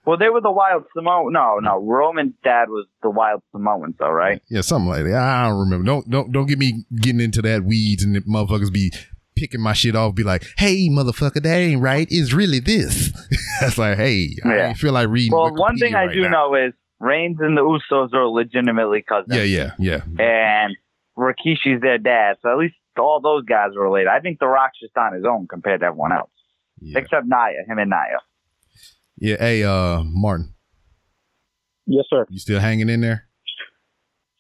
Well, they were the Wild Samoan. No, no, Roman's dad was the Wild Samoans, though, right? Yeah, something like that. I don't remember. Don't don't don't get me getting into that weeds and the motherfuckers be picking my shit off. Be like, hey, motherfucker, that ain't right. It's really this. That's like, hey, yeah. I feel like reading. Well, Wikipedia one thing I right do now. know is Reigns and the Usos are legitimately cousins. Yeah, yeah, yeah. And Rikishi's their dad, so at least all those guys are related. I think The Rock's just on his own compared to everyone else, yeah. except Nia, him and Nia. Yeah. Hey, uh, Martin. Yes, sir. You still hanging in there?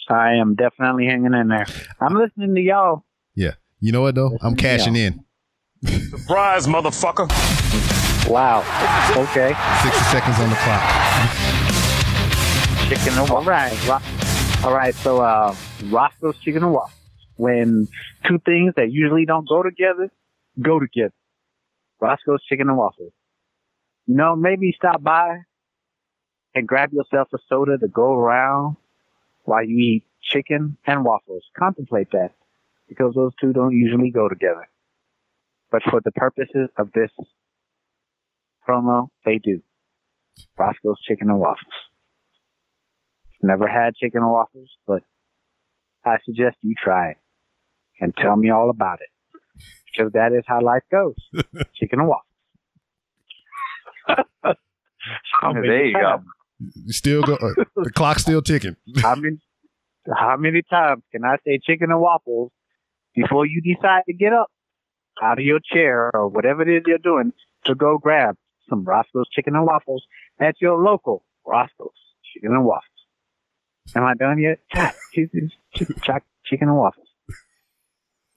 I am definitely hanging in there. I'm listening to y'all. Yeah. You know what though? Listening I'm cashing in. Surprise, motherfucker. Wow. Okay. 60 seconds on the clock. Chicken and waffles. All right. All right. So, uh, Roscoe's Chicken and Waffles. When two things that usually don't go together go together. Roscoe's Chicken and Waffles you know, maybe stop by and grab yourself a soda to go around while you eat chicken and waffles. Contemplate that because those two don't usually go together. But for the purposes of this promo, they do. Roscoe's Chicken and Waffles. Never had chicken and waffles, but I suggest you try it and tell me all about it. Because that is how life goes. chicken and waffles. there you go. Still go. Uh, the clock's still ticking. How many? How many times can I say chicken and waffles before you decide to get up out of your chair or whatever it is you're doing to go grab some Roscoe's chicken and waffles at your local Roscoe's chicken and waffles? Am I done yet? chicken, chicken and waffles.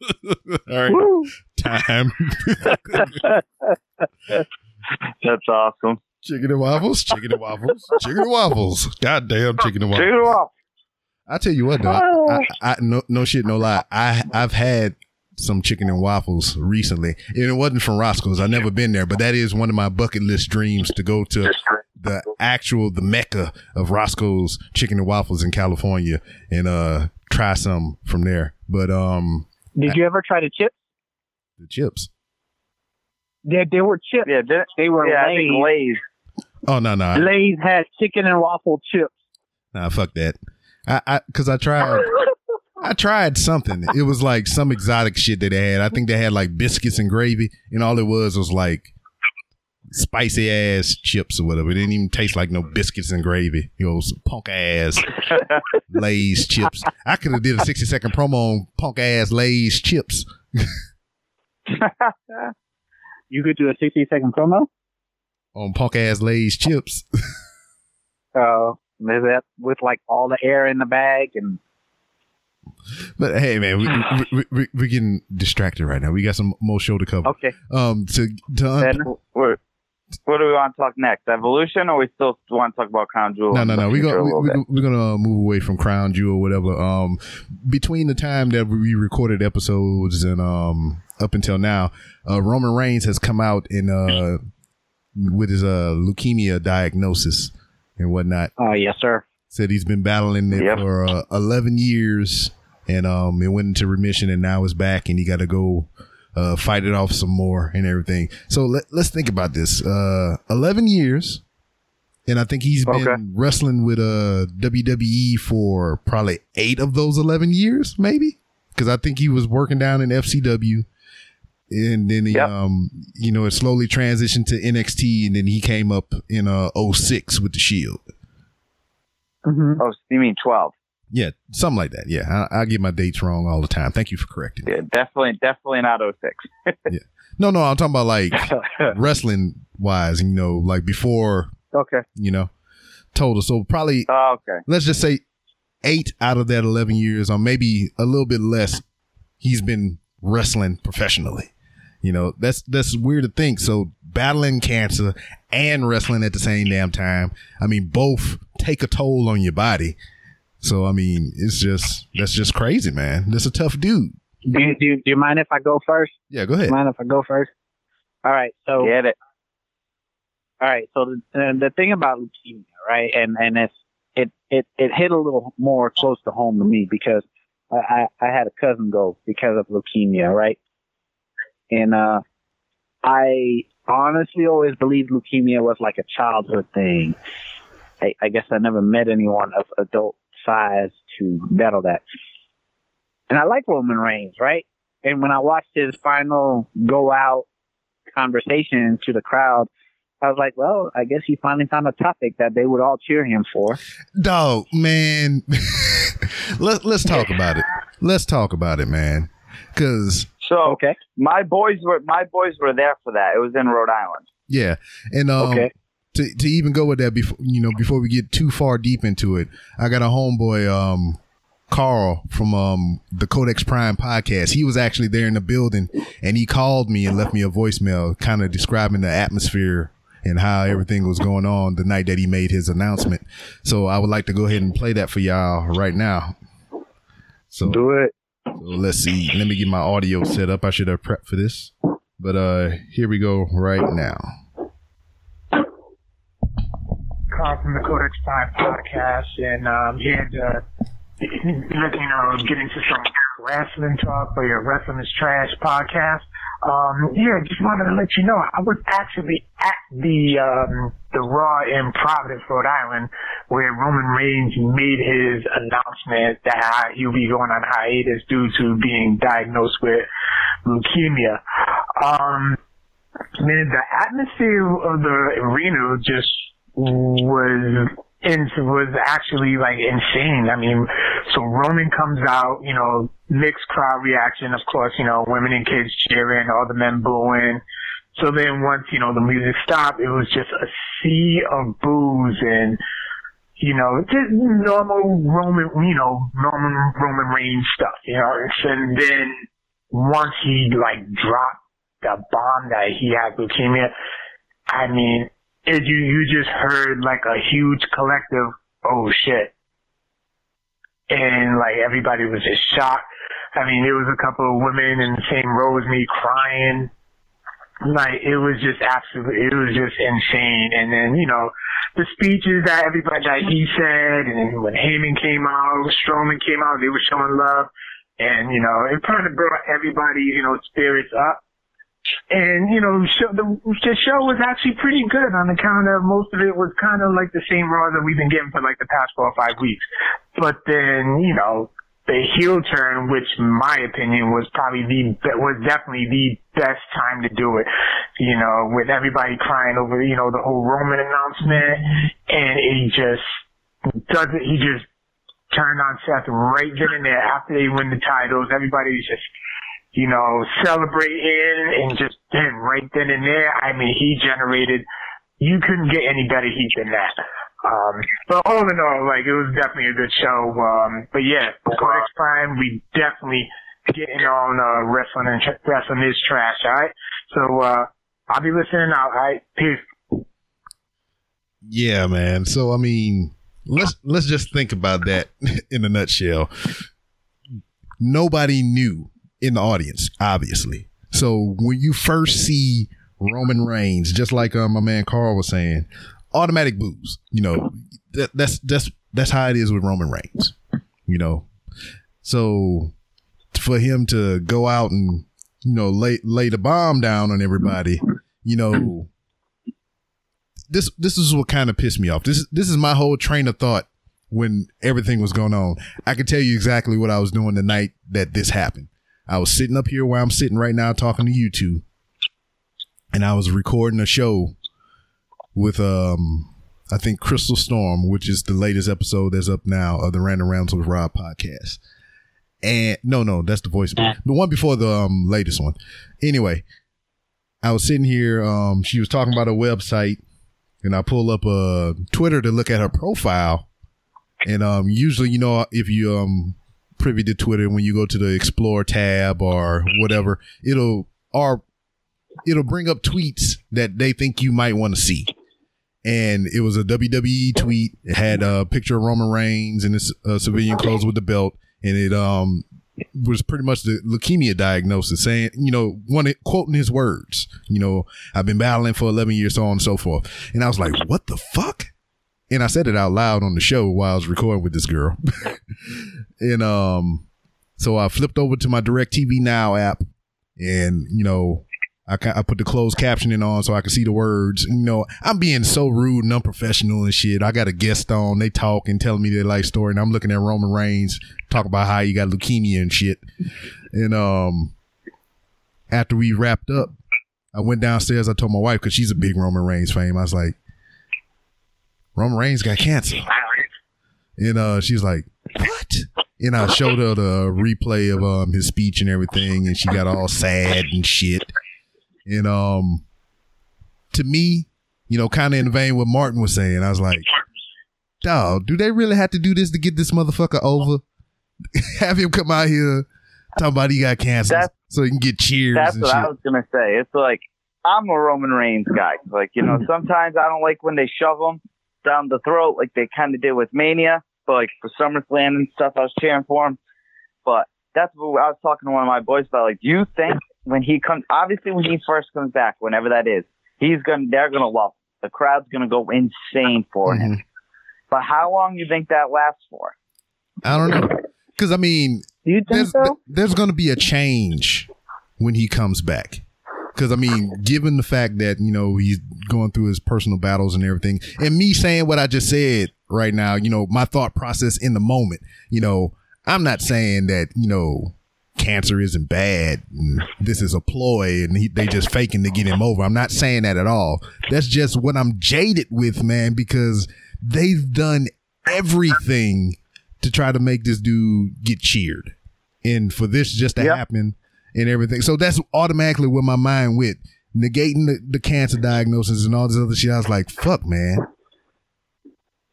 All right. Woo. Time. That's awesome. Chicken and waffles, chicken and waffles, chicken and waffles. Goddamn chicken and waffles. Chicken and waffles. I tell you what, though, I, I, I, no, no shit, no lie. I, I've had some chicken and waffles recently, and it wasn't from Roscoe's. I've never been there, but that is one of my bucket list dreams to go to the actual the mecca of Roscoe's chicken and waffles in California and uh try some from there. But um, did you ever try the chips? The chips. Yeah, they were chips. Yeah, they, they were yeah, Lay's. Lay's. Oh no, no. Lay's had chicken and waffle chips. Nah, fuck that. I, I, cause I tried, I tried something. It was like some exotic shit that they had. I think they had like biscuits and gravy, and all it was was like spicy ass chips or whatever. It didn't even taste like no biscuits and gravy. You know, some punk ass Lay's chips. I could have did a sixty second promo on punk ass Lay's chips. you could do a sixty second promo on punk ass Lay's chips. Oh. Is that with like all the air in the bag and? But hey, man, we, we, we, we're getting distracted right now. We got some more show to cover. Okay. Um, to to un- what, do we want to talk next? Evolution, or we still want to talk about Crown Jewel? No, no, no. We go, we, we, are gonna move away from Crown Jewel or whatever. Um, between the time that we recorded episodes and um up until now, uh, Roman Reigns has come out in uh with his uh leukemia diagnosis and whatnot. Oh, uh, yes, sir. Said he's been battling it yep. for uh, 11 years and um, it went into remission and now it's back and he got to go uh, fight it off some more and everything. So let, us think about this. Uh, 11 years. And I think he's been wrestling with uh, WWE for probably eight of those 11 years, maybe. Because I think he was working down in FCW and then he yep. um you know it slowly transitioned to NXT and then he came up in uh 06 with the Shield. Mm-hmm. Oh, you mean 12? Yeah, something like that. Yeah, I, I, get my dates wrong all the time. Thank you for correcting. Yeah, definitely, definitely not 06. yeah, no, no, I'm talking about like wrestling wise, you know, like before. Okay. You know, total. So probably. Oh, okay. Let's just say eight out of that 11 years, or maybe a little bit less. He's been wrestling professionally. You know, that's that's weird to think. So battling cancer and wrestling at the same damn time. I mean, both take a toll on your body. So I mean, it's just that's just crazy, man. That's a tough dude. Do you, do you, do you mind if I go first? Yeah, go ahead. mind if I go first? All right. So get it. All right. So the the thing about leukemia, right, and and it's it it it hit a little more close to home to me because I I, I had a cousin go because of leukemia, right, and uh, I honestly always believed leukemia was like a childhood thing. I, I guess I never met anyone of adult size to battle that. And I like Roman Reigns, right? And when I watched his final go out conversation to the crowd, I was like, well, I guess he finally found a topic that they would all cheer him for. Dog, man. Let, let's talk about it. Let's talk about it, man. Cause so okay. my boys were my boys were there for that. It was in Rhode Island. Yeah, and um, okay. To, to even go with that before you know before we get too far deep into it, I got a homeboy um Carl from um the Codex Prime podcast. He was actually there in the building and he called me and left me a voicemail kind of describing the atmosphere and how everything was going on the night that he made his announcement. So I would like to go ahead and play that for y'all right now. So do it. So let's see. Let me get my audio set up. I should have prepped for this. But uh here we go right now. Carl from the Codex Prime podcast and um here to you know get into some wrestling talk or your Wrestling is Trash podcast. Um, yeah, just wanted to let you know I was actually at the um, the Raw in Providence, Rhode Island, where Roman Reigns made his announcement that he'll be going on hiatus due to being diagnosed with leukemia. Um, man, the atmosphere of the arena just was and was actually like insane. I mean, so Roman comes out, you know, mixed crowd reaction, of course, you know, women and kids cheering, all the men booing. So then once, you know, the music stopped, it was just a sea of boos and, you know, just normal Roman, you know, Roman, Roman Reigns stuff, you know, and then once he like dropped the bomb that he had leukemia, I mean, it, you, you just heard like a huge collective, oh shit. And like everybody was just shocked. I mean, there was a couple of women in the same row as me crying like it was just absolutely, it was just insane. And then you know the speeches that everybody that he said, and when Heyman came out, Strowman came out, they were showing love, and you know it kind of brought everybody you know spirits up. And you know show, the, the show was actually pretty good on account of most of it was kind of like the same Raw that we've been getting for like the past four or five weeks. But then you know the heel turn, which in my opinion was probably the was definitely the best time to do it. You know, with everybody crying over you know the whole Roman announcement, and he just does it. He just turned on Seth right then and there after they win the titles. Everybody's just you know celebrating and just then right then and there. I mean, he generated. You couldn't get any better heat than that. Um, but all in all, like it was definitely a good show. Um, but yeah, Codex Prime, we definitely getting on uh, wrestling and tra- wrestling is trash. All right, so uh, I'll be listening out. All right, peace. Yeah, man. So I mean, let's let's just think about that in a nutshell. Nobody knew in the audience, obviously. So when you first see Roman Reigns, just like uh, my man Carl was saying, automatic boos. You know, that, that's that's that's how it is with Roman Reigns. You know, so for him to go out and you know lay lay the bomb down on everybody, you know, this this is what kind of pissed me off. This this is my whole train of thought when everything was going on. I can tell you exactly what I was doing the night that this happened. I was sitting up here where I'm sitting right now talking to you two, and I was recording a show with um I think Crystal Storm, which is the latest episode that's up now of the Random Rounds with Rob podcast. And no, no, that's the voice. The one before the um, latest one. Anyway, I was sitting here. Um, she was talking about a website, and I pull up a uh, Twitter to look at her profile. And um, usually, you know, if you um privy to Twitter, when you go to the Explore tab or whatever, it'll or it'll bring up tweets that they think you might want to see and it was a WWE tweet. It had a picture of Roman Reigns in his uh, civilian clothes with the belt, and it um was pretty much the leukemia diagnosis, saying you know one quoting his words. You know, I've been battling for eleven years, so on and so forth. And I was like, what the fuck? And I said it out loud on the show while I was recording with this girl. and um, so I flipped over to my DirecTV Now app, and you know I, I put the closed captioning on so I can see the words. You know, I'm being so rude and unprofessional and shit. I got a guest on. They talk and telling me their life story, and I'm looking at Roman Reigns talk about how he got leukemia and shit. And um, after we wrapped up, I went downstairs. I told my wife because she's a big Roman Reigns fan. I was like, Roman Reigns got cancer, and uh, she's like, what? And I showed her the replay of um his speech and everything, and she got all sad and shit. And um, to me, you know, kind of in vain what Martin was saying, I was like, dog, do they really have to do this to get this motherfucker over? have him come out here talking about he got cancer that's, so he can get cheers. That's what shit. I was gonna say. It's like I'm a Roman Reigns guy. Like you know, sometimes I don't like when they shove him down the throat, like they kind of did with Mania. But like for SummerSlam and stuff, I was cheering for him. But that's what I was talking to one of my boys about. Like, do you think when he comes, obviously when he first comes back, whenever that is, he's gonna, they're gonna love him. The crowd's gonna go insane for mm-hmm. him. But how long do you think that lasts for? I don't know. Cause I mean, you think there's, so? there's gonna be a change when he comes back. Cause I mean, given the fact that, you know, he's going through his personal battles and everything, and me saying what I just said right now, you know, my thought process in the moment, you know, I'm not saying that, you know, cancer isn't bad. this is a ploy and he, they just faking to get him over. I'm not saying that at all. That's just what I'm jaded with, man, because they've done everything to try to make this dude get cheered, and for this just to yep. happen and everything. So that's automatically what my mind went, negating the, the cancer diagnosis and all this other shit. I was like, fuck, man.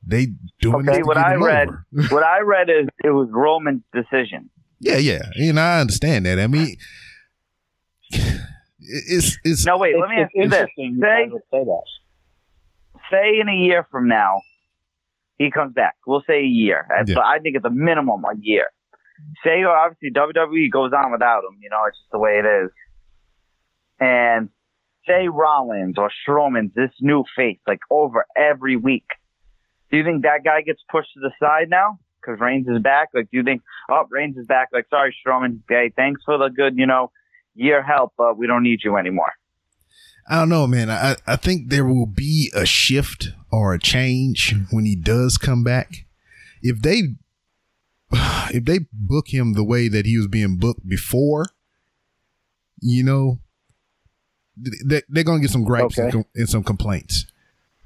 They doing okay, what I read. what I read is it was Roman's decision. Yeah, yeah, and I understand that. I mean, it's it's no wait. Let me ask you this: say, say that. Say in a year from now, he comes back. We'll say a year. Yeah. I think it's a minimum a year. Say obviously WWE goes on without him. You know, it's just the way it is. And say Rollins or Strowman's this new face like over every week. Do you think that guy gets pushed to the side now because Reigns is back? Like, do you think, oh, Reigns is back? Like, sorry, Strowman. Hey, thanks for the good, you know, year help, but we don't need you anymore. I don't know, man. I, I think there will be a shift or a change when he does come back. If they if they book him the way that he was being booked before, you know, they, they're gonna get some gripes okay. and, and, some complaints.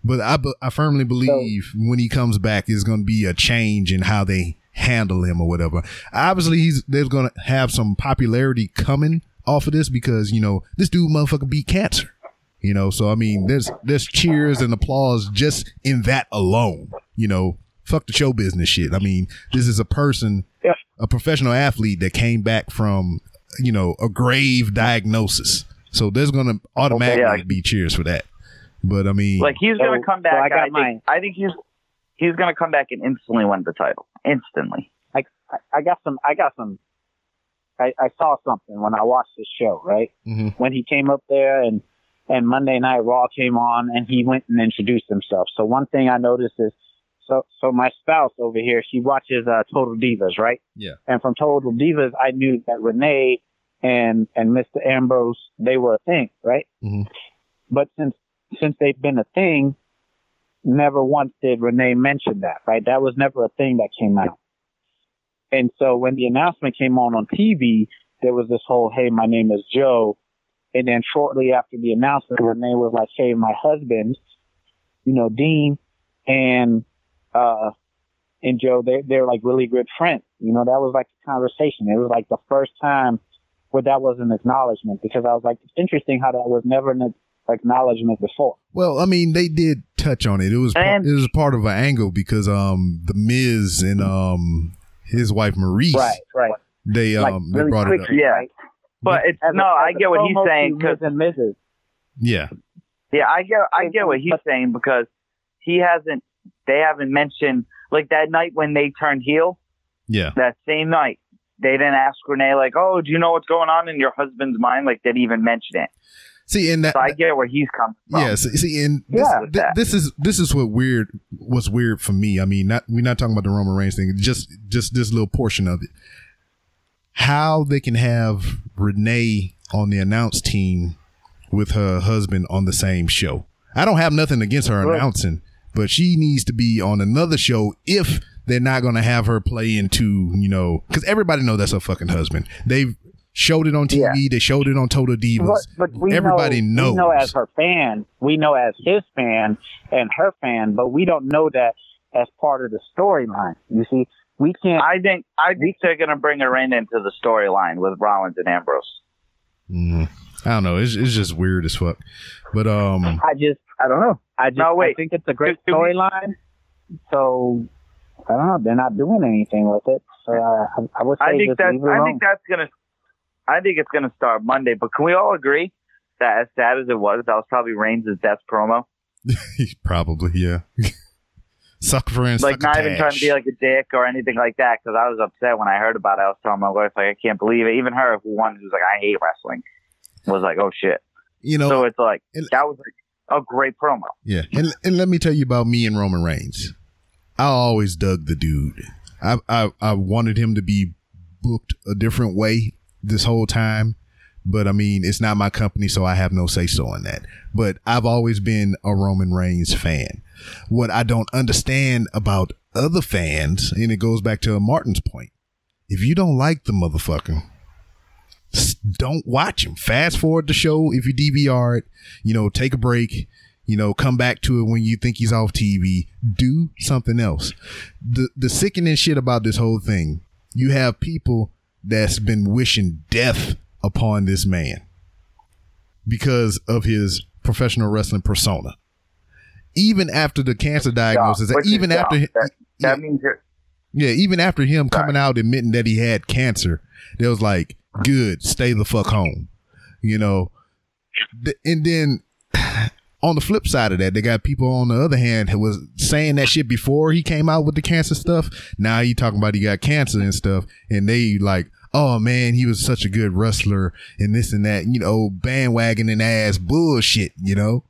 But I I firmly believe so, when he comes back, is going to be a change in how they handle him or whatever. Obviously, he's there's going to have some popularity coming off of this because you know this dude motherfucker beat cancer. You know, so I mean, there's there's cheers and applause just in that alone. You know, fuck the show business shit. I mean, this is a person, yeah. a professional athlete that came back from you know a grave diagnosis. So there's gonna automatically okay, yeah. be cheers for that. But I mean, like he's gonna come back. So I, got I, think, I think he's he's gonna come back and instantly win the title. Instantly. I I got some. I got some I, I saw something when I watched this show, right? Mm-hmm. When he came up there and and Monday Night Raw came on and he went and introduced himself. So one thing I noticed is so so my spouse over here, she watches uh, Total Divas, right? Yeah. And from Total Divas, I knew that Renee and and Mr. Ambrose they were a thing, right? Mm-hmm. But since since they've been a thing, never once did Renee mention that, right? That was never a thing that came out. And so when the announcement came on on TV, there was this whole, hey, my name is Joe. And then shortly after the announcement, Renee was like, hey, my husband, you know, Dean and, uh, and Joe, they, they're like really good friends. You know, that was like the conversation. It was like the first time where that was an acknowledgement because I was like, it's interesting how that was never an acknowledgement before. Well, I mean, they did touch on it. It was, part, it was part of an angle because, um, the Miz and, um, his wife Maryse. Right, right. They like, um really they brought quick, it up. Yeah. But it's as no, a, I get what he's saying because and Mrs. Yeah. Yeah, I get I get what he's saying because he hasn't they haven't mentioned like that night when they turned heel. Yeah. That same night. They didn't ask Renee like, Oh, do you know what's going on in your husband's mind? Like they didn't even mention it. See, and that, so I get where he's coming from. Yeah, see, see and this, yeah, th- this is this is what weird. What's weird for me? I mean, not we're not talking about the Roman Reigns thing. Just just this little portion of it. How they can have Renee on the announce team with her husband on the same show. I don't have nothing against her announcing, but she needs to be on another show if they're not going to have her play into, you know, because everybody know that's her fucking husband. They've showed it on TV. Yeah. They showed it on Total Divas. But, but everybody know, knows. We know as her fan. We know as his fan and her fan, but we don't know that as part of the storyline. You see, we can't. I think I think they're going to bring her in into the storyline with Rollins and Ambrose. Mm, I don't know. It's it's just weird as fuck. But um, I just I don't know. I just no, wait. I think it's a great storyline. So I don't know. They're not doing anything with it. So uh, I, I would say I think that's I think that's gonna I think it's going to start Monday. But can we all agree that as sad as it was, that was probably Reigns' best promo? probably, yeah. suck for instance. Like, not even trying to be like a dick or anything like that, because I was upset when I heard about it. I was telling my wife, like, I can't believe it. Even her, who one who's like, I hate wrestling, was like, oh shit. You know, so it's like, and, that was like a great promo. Yeah. And, and let me tell you about me and Roman Reigns. I always dug the dude. I, I, I wanted him to be booked a different way this whole time. But I mean, it's not my company, so I have no say so in that. But I've always been a Roman Reigns fan. What I don't understand about other fans, and it goes back to Martin's point. If you don't like the motherfucker, don't watch him. Fast forward the show if you DVR it, you know, take a break, You know, come back to it when you think he's off TV. Do something else. The the sickening shit about this whole thing, you have people that's been wishing death upon this man because of his professional wrestling persona. Even after the cancer diagnosis, even after that, that yeah, means yeah, even after him coming out admitting that he had cancer, they was like, "Good, stay the fuck home," you know. And then on the flip side of that, they got people on the other hand who was saying that shit before he came out with the cancer stuff. Now you talking about he got cancer and stuff, and they like, oh man, he was such a good wrestler and this and that, you know, bandwagoning ass bullshit, you know.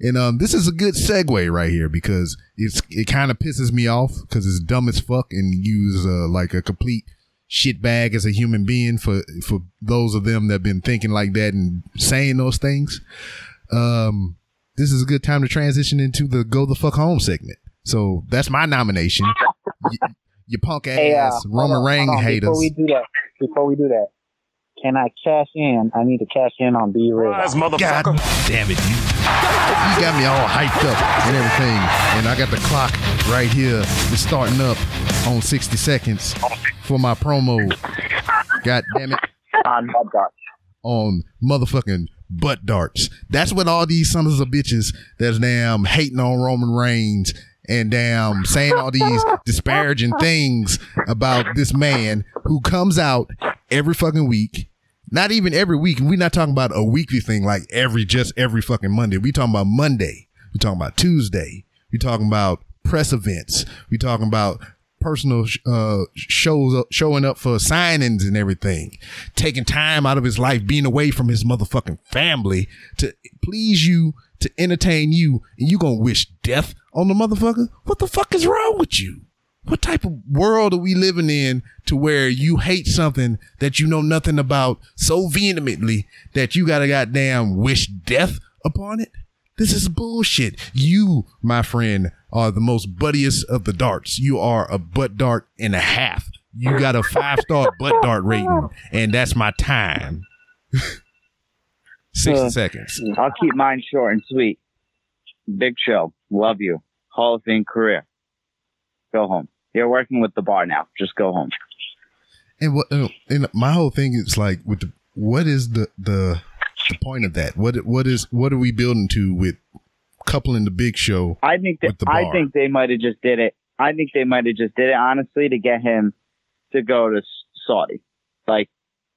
And um, this is a good segue right here because it's it kind of pisses me off because it's dumb as fuck and use uh, like a complete shit bag as a human being for for those of them that have been thinking like that and saying those things. Um, this is a good time to transition into the go the fuck home segment. So that's my nomination. you, you punk ass hey, uh, Roman Reigns haters. Before we do that, before we do that, can I cash in? I need to cash in on B Ray. God damn it, you. You got me all hyped up and everything. And I got the clock right here. It's starting up on 60 seconds for my promo. God damn it. On butt darts. On motherfucking butt darts. That's what all these sons of bitches that's damn hating on Roman Reigns and damn saying all these disparaging things about this man who comes out every fucking week. Not even every week. We're not talking about a weekly thing like every just every fucking Monday. We talking about Monday. We talking about Tuesday. We talking about press events. We talking about personal uh, shows showing up for signings and everything, taking time out of his life, being away from his motherfucking family to please you, to entertain you, and you gonna wish death on the motherfucker? What the fuck is wrong with you? What type of world are we living in to where you hate something that you know nothing about so vehemently that you gotta goddamn wish death upon it? This is bullshit. You, my friend, are the most buddiest of the darts. You are a butt dart and a half. You got a five star butt dart rating, and that's my time. 60 uh, seconds. I'll keep mine short and sweet. Big show. Love you. Hall of Fame career. Go home. You're working with the bar now. Just go home. And what? And my whole thing is like, with the what is the the the point of that? What what is what are we building to with coupling the big show? I think that I think they might have just did it. I think they might have just did it honestly to get him to go to Saudi. Like,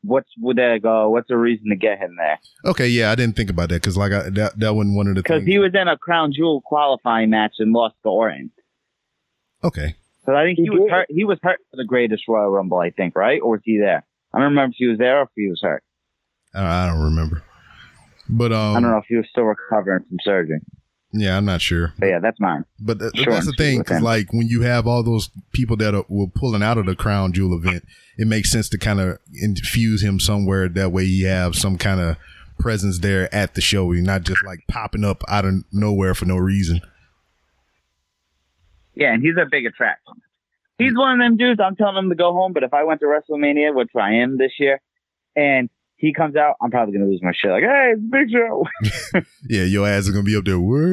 what's would that go? What's the reason to get him there? Okay, yeah, I didn't think about that because like I, that that wasn't one of the because he was in a crown jewel qualifying match and lost to Orton. Okay. Because I think he, he was hurt. He was hurt for the greatest Royal Rumble, I think, right? Or was he there? I don't remember if he was there or if he was hurt. I don't remember. But um, I don't know if he was still recovering from surgery. Yeah, I'm not sure. But yeah, that's mine. But th- that's the thing, because like when you have all those people that are, were pulling out of the Crown Jewel event, it makes sense to kind of infuse him somewhere. That way, you have some kind of presence there at the show. You're not just like popping up out of nowhere for no reason. Yeah, and he's a big attraction. He's hmm. one of them dudes. I'm telling him to go home, but if I went to WrestleMania, which I am this year, and he comes out, I'm probably gonna lose my shit. Like, hey, it's Big Show. yeah, your ass is gonna be up there. Where?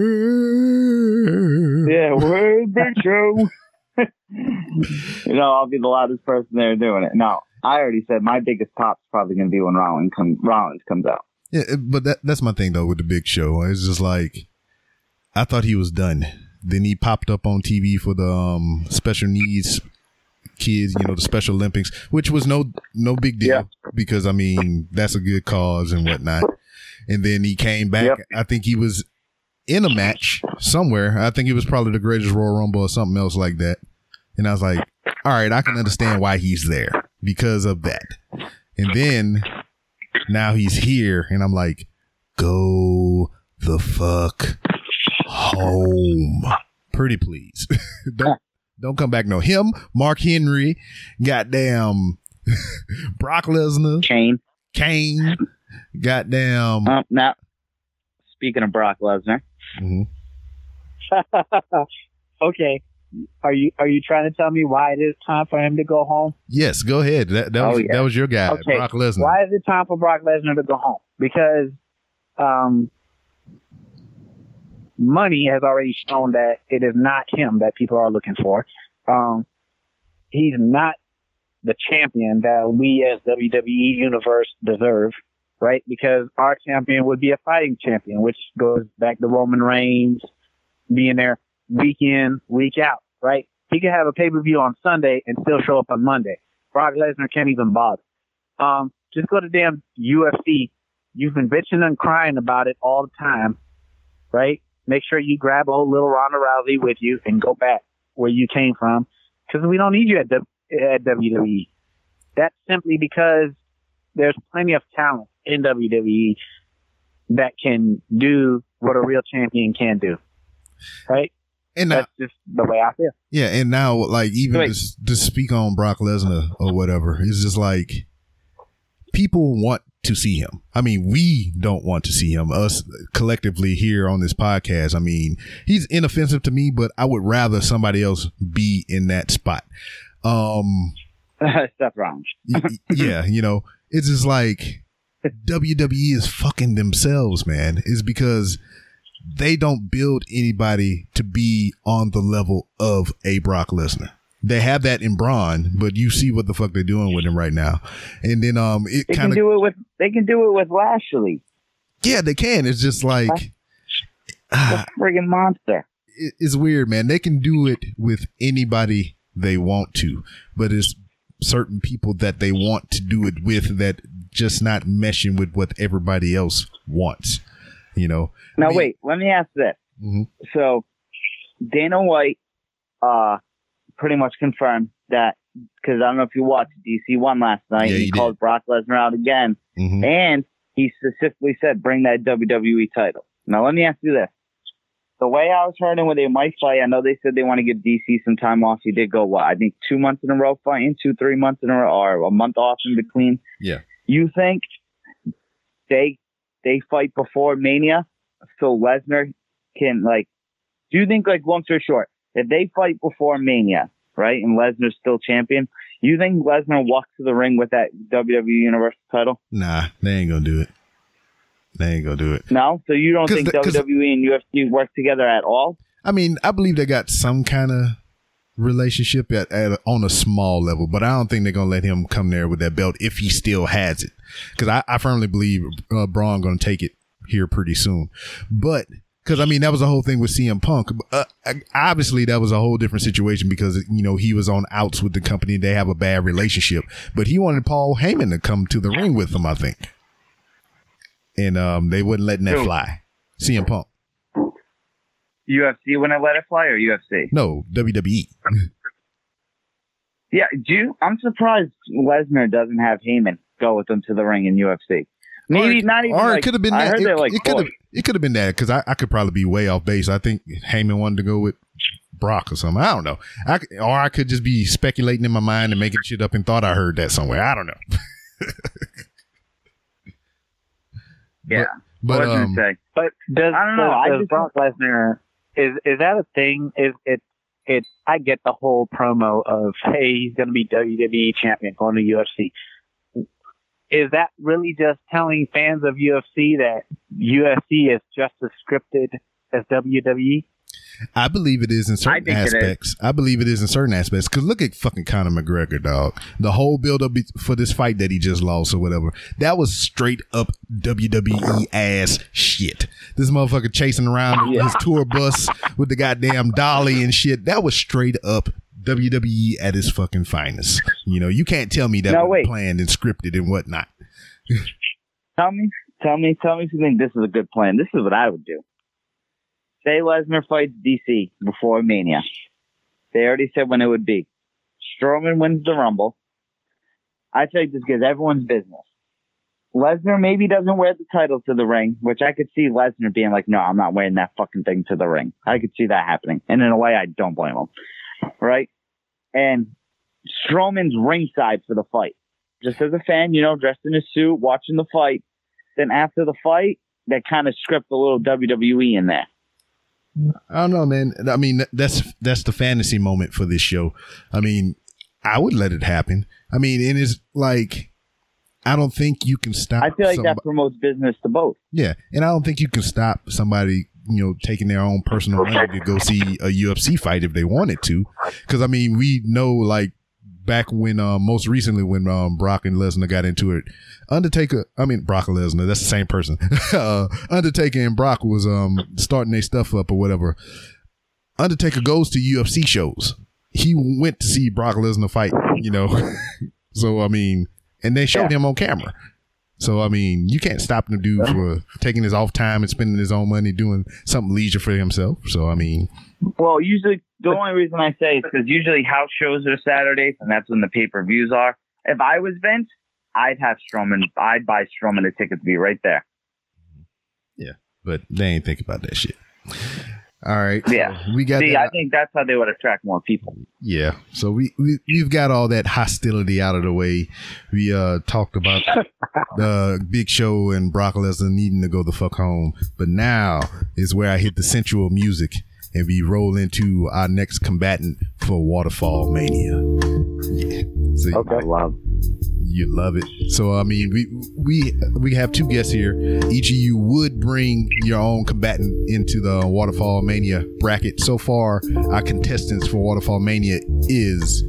Yeah, where's Big Show? you know, I'll be the loudest person there doing it. No, I already said my biggest pop's probably gonna be when Rollins comes Rollins comes out. Yeah, but that that's my thing though with the Big Show. It's just like I thought he was done. Then he popped up on TV for the um, special needs kids, you know, the Special Olympics, which was no no big deal yeah. because I mean that's a good cause and whatnot. And then he came back. Yep. I think he was in a match somewhere. I think he was probably the greatest Royal Rumble or something else like that. And I was like, all right, I can understand why he's there because of that. And then now he's here, and I'm like, go the fuck home. Pretty please. Don't don't come back no him, Mark Henry, goddamn Brock Lesnar, Kane, Kane, goddamn. Um, now, speaking of Brock Lesnar. Mm-hmm. okay, are you are you trying to tell me why it is time for him to go home? Yes, go ahead. That that oh, was yeah. that was your guy, okay. Brock Lesnar. Why is it time for Brock Lesnar to go home? Because um, money has already shown that it is not him that people are looking for. Um, he's not the champion that we as WWE Universe deserve, right? Because our champion would be a fighting champion, which goes back to Roman Reigns being there week in, week out, right? He could have a pay per view on Sunday and still show up on Monday. Brock Lesnar can't even bother. Um, just go to damn UFC. You've been bitching and crying about it all the time, right? Make sure you grab old little Ronda Rousey with you and go back where you came from because we don't need you at, w- at WWE. That's simply because there's plenty of talent in WWE that can do what a real champion can do. Right? And that's now, just the way I feel. Yeah, and now like even to, to speak on Brock Lesnar or whatever, it's just like people want to see him. I mean, we don't want to see him. Us collectively here on this podcast. I mean, he's inoffensive to me, but I would rather somebody else be in that spot. Um, Seth Rollins. yeah, you know, it's just like WWE is fucking themselves, man. Is because they don't build anybody to be on the level of a Brock Lesnar. They have that in Braun, but you see what the fuck they're doing with him right now. And then um it kind of do it with they can do it with Lashley. Yeah, they can. It's just like a friggin' monster. It, it's weird, man. They can do it with anybody they want to, but it's certain people that they want to do it with that just not meshing with what everybody else wants. You know. Now I mean, wait, let me ask this. Mm-hmm. So Dana White uh pretty much confirmed that because I don't know if you watched DC one last night. Yeah, he, called Brock Lesnar out again, mm-hmm. and he specifically said, "Bring that WWE title." Now let me ask you this: the way I was hearing when they might fight, I know they said they want to give DC some time off. He did go what I think two months in a row fighting, two three months in a row, or a month off in between. Yeah. You think they they fight before Mania, so Lesnar can like? Do you think like long story short, if they fight before Mania, right, and Lesnar's still champion, you think Lesnar walks to the ring with that WWE Universal title? Nah, they ain't gonna do it. They ain't gonna do it. No, so you don't think the, WWE and UFC work together at all? I mean, I believe they got some kind of relationship at, at on a small level, but I don't think they're gonna let him come there with that belt if he still has it. Because I, I firmly believe uh, Braun gonna take it here pretty soon. But because I mean that was the whole thing with CM Punk. Uh, obviously, that was a whole different situation because you know he was on outs with the company. They have a bad relationship, but he wanted Paul Heyman to come to the ring with him. I think, and um, they wouldn't letting that fly. CM Punk. UFC when I let it fly, or UFC? No, WWE. yeah, do you, I'm surprised Lesnar doesn't have Heyman go with him to the ring in UFC. Maybe or, not even. Or like, it could have been. That. I that. It, like it could have. It could have been that because I, I could probably be way off base. I think Heyman wanted to go with Brock or something. I don't know. I, or I could just be speculating in my mind and making shit up and thought I heard that somewhere. I don't know. yeah. But, but, um, but does, I don't know. Does, does Brock Lesnar is is that a thing? Is it it? I get the whole promo of hey, he's going to be WWE champion going to UFC is that really just telling fans of UFC that UFC is just as scripted as WWE? I believe it is in certain aspects. I believe it is in certain aspects. Because look at fucking Conor McGregor, dog. The whole build up for this fight that he just lost or whatever. That was straight up WWE ass shit. This motherfucker chasing around yeah. his tour bus with the goddamn dolly and shit. That was straight up WWE at its fucking finest. You know, you can't tell me that no, was planned and scripted and whatnot. tell me, tell me, tell me if you think this is a good plan. This is what I would do. Say Lesnar fights DC before Mania. They already said when it would be. Strowman wins the Rumble. I think this gives everyone's business. Lesnar maybe doesn't wear the title to the ring, which I could see Lesnar being like, no, I'm not wearing that fucking thing to the ring. I could see that happening. And in a way, I don't blame him right? And Strowman's ringside for the fight. Just as a fan, you know, dressed in a suit, watching the fight. Then after the fight, they kind of script a little WWE in there. I don't know, man. I mean, that's that's the fantasy moment for this show. I mean, I would let it happen. I mean, and it is like I don't think you can stop. I feel like somebody. that promotes business to both. Yeah, and I don't think you can stop somebody you know, taking their own personal money to go see a UFC fight if they wanted to. Cause I mean, we know like back when, um, most recently when, um, Brock and Lesnar got into it, Undertaker, I mean, Brock and Lesnar, that's the same person. uh, Undertaker and Brock was, um, starting their stuff up or whatever. Undertaker goes to UFC shows. He went to see Brock Lesnar fight, you know. so I mean, and they showed yeah. him on camera. So I mean, you can't stop the dude for taking his off time and spending his own money doing something leisure for himself. So I mean, well, usually the only reason I say is because usually house shows are Saturdays, and that's when the pay per views are. If I was Vince, I'd have Strowman. I'd buy Strowman a ticket to be right there. Yeah, but they ain't think about that shit. All right. Yeah. So we got. See. I think that's how they would attract more people. Yeah. So we, we we've got all that hostility out of the way. We uh talked about the Big Show and Brock Lesnar needing to go the fuck home, but now is where I hit the sensual music and we roll into our next combatant for Waterfall Mania. Yeah. See, okay. Love. You love it. So I mean, we we we have two guests here. Each of you would bring your own combatant into the Waterfall Mania bracket. So far, our contestants for Waterfall Mania is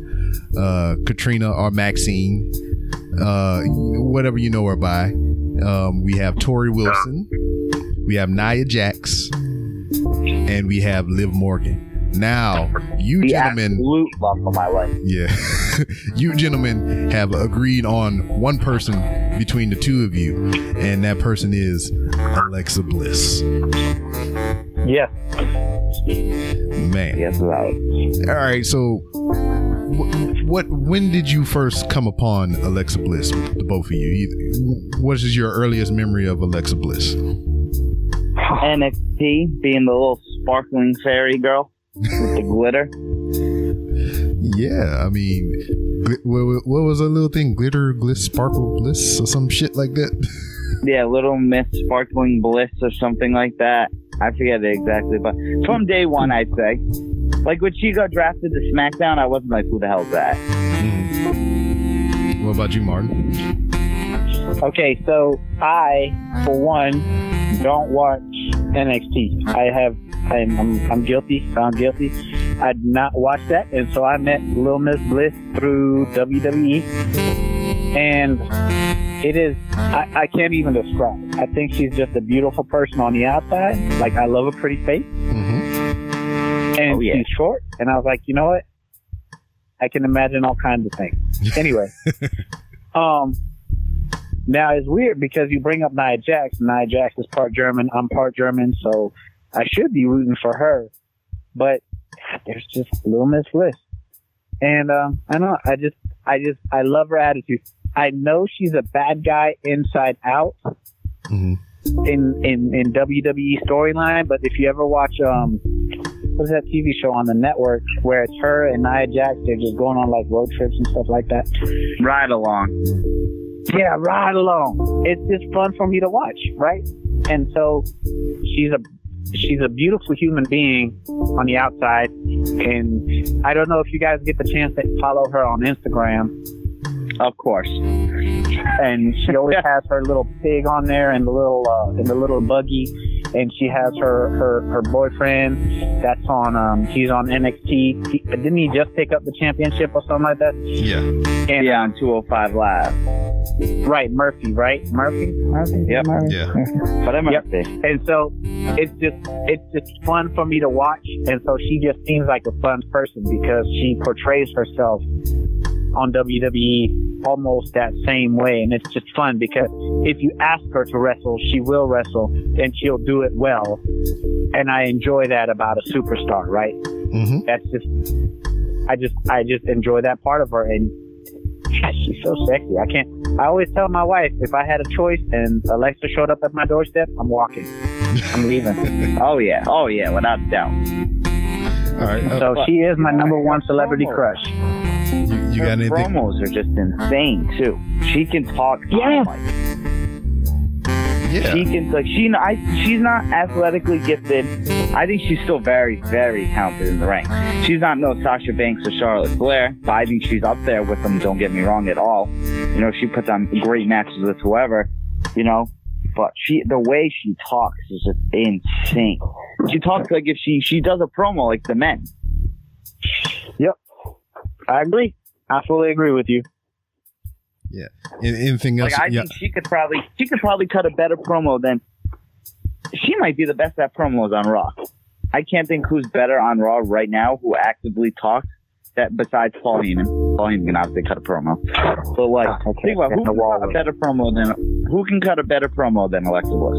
uh, Katrina or Maxine, uh, whatever you know her by. Um, we have Torrie Wilson. We have Nia Jax, and we have Liv Morgan. Now, you the gentlemen, absolute love of my life. Yeah, you gentlemen have agreed on one person between the two of you, and that person is Alexa Bliss. Yeah. Man. Yes, right. All right. So, what? When did you first come upon Alexa Bliss? The both of you. What is your earliest memory of Alexa Bliss? NXT, being the little sparkling fairy girl with the glitter. Yeah, I mean, what, what was a little thing? Glitter, bliss, sparkle, bliss, or some shit like that. yeah, little Miss Sparkling Bliss or something like that. I forget it exactly, but from day one, I'd say. Like when she got drafted to SmackDown, I wasn't like, who the hell's that? Mm. What about you, Martin? Okay, so I, for one, don't watch NXT. I have I'm, I'm, I'm guilty, found guilty. I did not watch that, and so I met Little Miss Bliss through WWE, and it is I, I can't even describe. I think she's just a beautiful person on the outside. Like I love a pretty face, mm-hmm. and oh, yeah. she's short. And I was like, you know what? I can imagine all kinds of things. Anyway, um, now it's weird because you bring up Nia Jax. Nia Jax is part German. I'm part German, so I should be rooting for her, but there's just Little Miss Bliss. And um, I know I just I just I love her attitude. I know she's a bad guy inside out mm-hmm. in in in WWE storyline, but if you ever watch um what's that TV show on the network where it's her and Nia Jax, they're just going on like road trips and stuff like that. Ride along. Yeah, ride along. It's just fun for me to watch, right? And so she's a she's a beautiful human being on the outside. And I don't know if you guys get the chance to follow her on Instagram. Of course. And she always has her little pig on there and the little uh, and the little buggy and she has her her her boyfriend that's on um he's on NXT. He, didn't he just pick up the championship or something like that? Yeah. And, yeah, on 205 Live. Right, Murphy, right? Murphy? Murphy? Yep. Murphy? Yeah. but I'm yep. And so it's just it's just fun for me to watch and so she just seems like a fun person because she portrays herself on WWE almost that same way. And it's just fun because if you ask her to wrestle, she will wrestle and she'll do it well. And I enjoy that about a superstar, right? Mm-hmm. That's just, I just, I just enjoy that part of her. And she's so sexy. I can't, I always tell my wife if I had a choice and Alexa showed up at my doorstep, I'm walking. I'm leaving. oh, yeah. Oh, yeah. Without doubt. All right. So she is my number one celebrity crush. You, you got anything? promos are just insane too. She can talk. Yeah. yeah. She can like she. I, she's not athletically gifted. I think she's still very, very talented in the ring. She's not no Sasha Banks or Charlotte Flair, but I think she's up there with them. Don't get me wrong at all. You know, she puts on great matches with whoever. You know, but she the way she talks is just insane. she talks like if she she does a promo like the men. Yep, I agree. I fully agree with you. Yeah. anything else? Like I yeah. think she could probably she could probably cut a better promo than she might be the best at promos on Raw. I can't think who's better on Raw right now who actively talks that besides Paul Heyman. Paul Heyman can obviously cut a promo. But like okay. think about who can cut a better promo than who can cut a better promo than Alexa Bliss?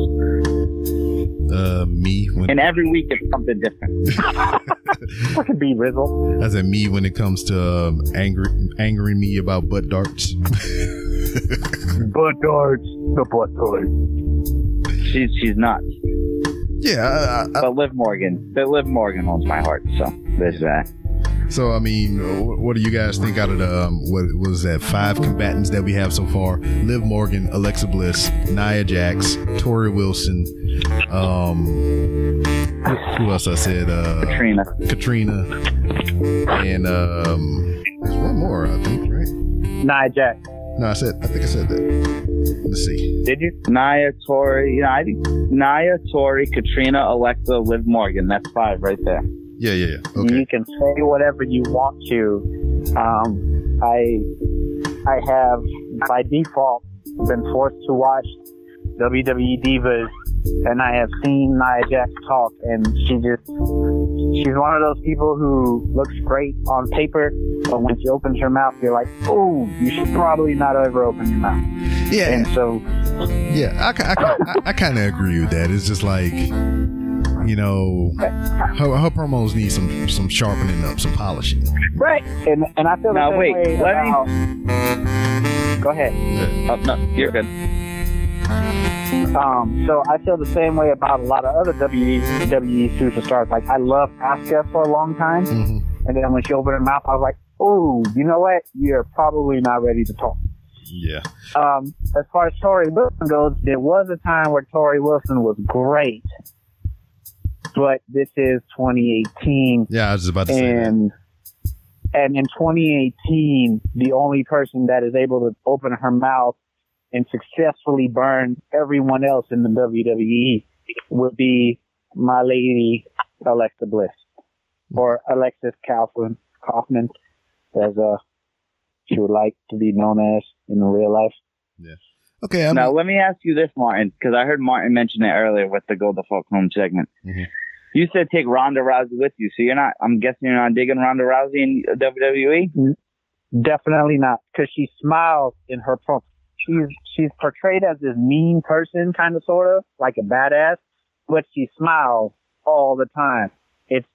Uh, me. When and every week it's something different. I could be Rizzle. I said me when it comes to um, angry, angering me about butt darts. butt darts, the butt darts. She's she's nuts. Yeah, I, I, but Liv Morgan, but Liv Morgan owns my heart, so there's that. So I mean, what do you guys think out of the um, what was that five combatants that we have so far? Liv Morgan, Alexa Bliss, Nia Jax, Torrie Wilson, um, who else I said? Uh, Katrina. Katrina, and um, there's one more I think, right? Nia Jax. No, I said I think I said that. Let's see. Did you? Nia, Torrie, you know, I think Nia, Torrie, Katrina, Alexa, Liv Morgan. That's five right there. Yeah, yeah, yeah. Okay. You can say whatever you want to. Um, I I have by default been forced to watch WWE Divas, and I have seen Nia Jax talk, and she just she's one of those people who looks great on paper, but when she opens her mouth, you're like, oh, you should probably not ever open your mouth. Yeah, and so yeah, I I, I, I kind of agree with that. It's just like you know, her, her promos need some some sharpening up, some polishing. Right, and and I feel now the wait, way let about, me. Go ahead. Oh, no, you're good. Um, so I feel the same way about a lot of other WWE, superstars. Like I love Asuka for a long time, mm-hmm. and then when she opened her mouth, I was like, "Oh, you know what? You're probably not ready to talk." Yeah. Um, as far as Torrie Wilson goes, there was a time where Torrie Wilson was great, but this is 2018. Yeah, I was about to and, say that. And in 2018, the only person that is able to open her mouth and successfully burn everyone else in the WWE would be my lady Alexa Bliss or Alexis Kaufman, Kaufman as uh, she would like to be known as in real life. Yeah. Okay. I'm... Now let me ask you this, Martin, because I heard Martin mention it earlier with the "Go the Fuck Home" segment. Mm-hmm. You said take Ronda Rousey with you, so you're not. I'm guessing you're not digging Ronda Rousey in WWE. Definitely not, because she smiles in her promo. She's she's portrayed as this mean person, kind of, sort of, like a badass, but she smiles all the time. It's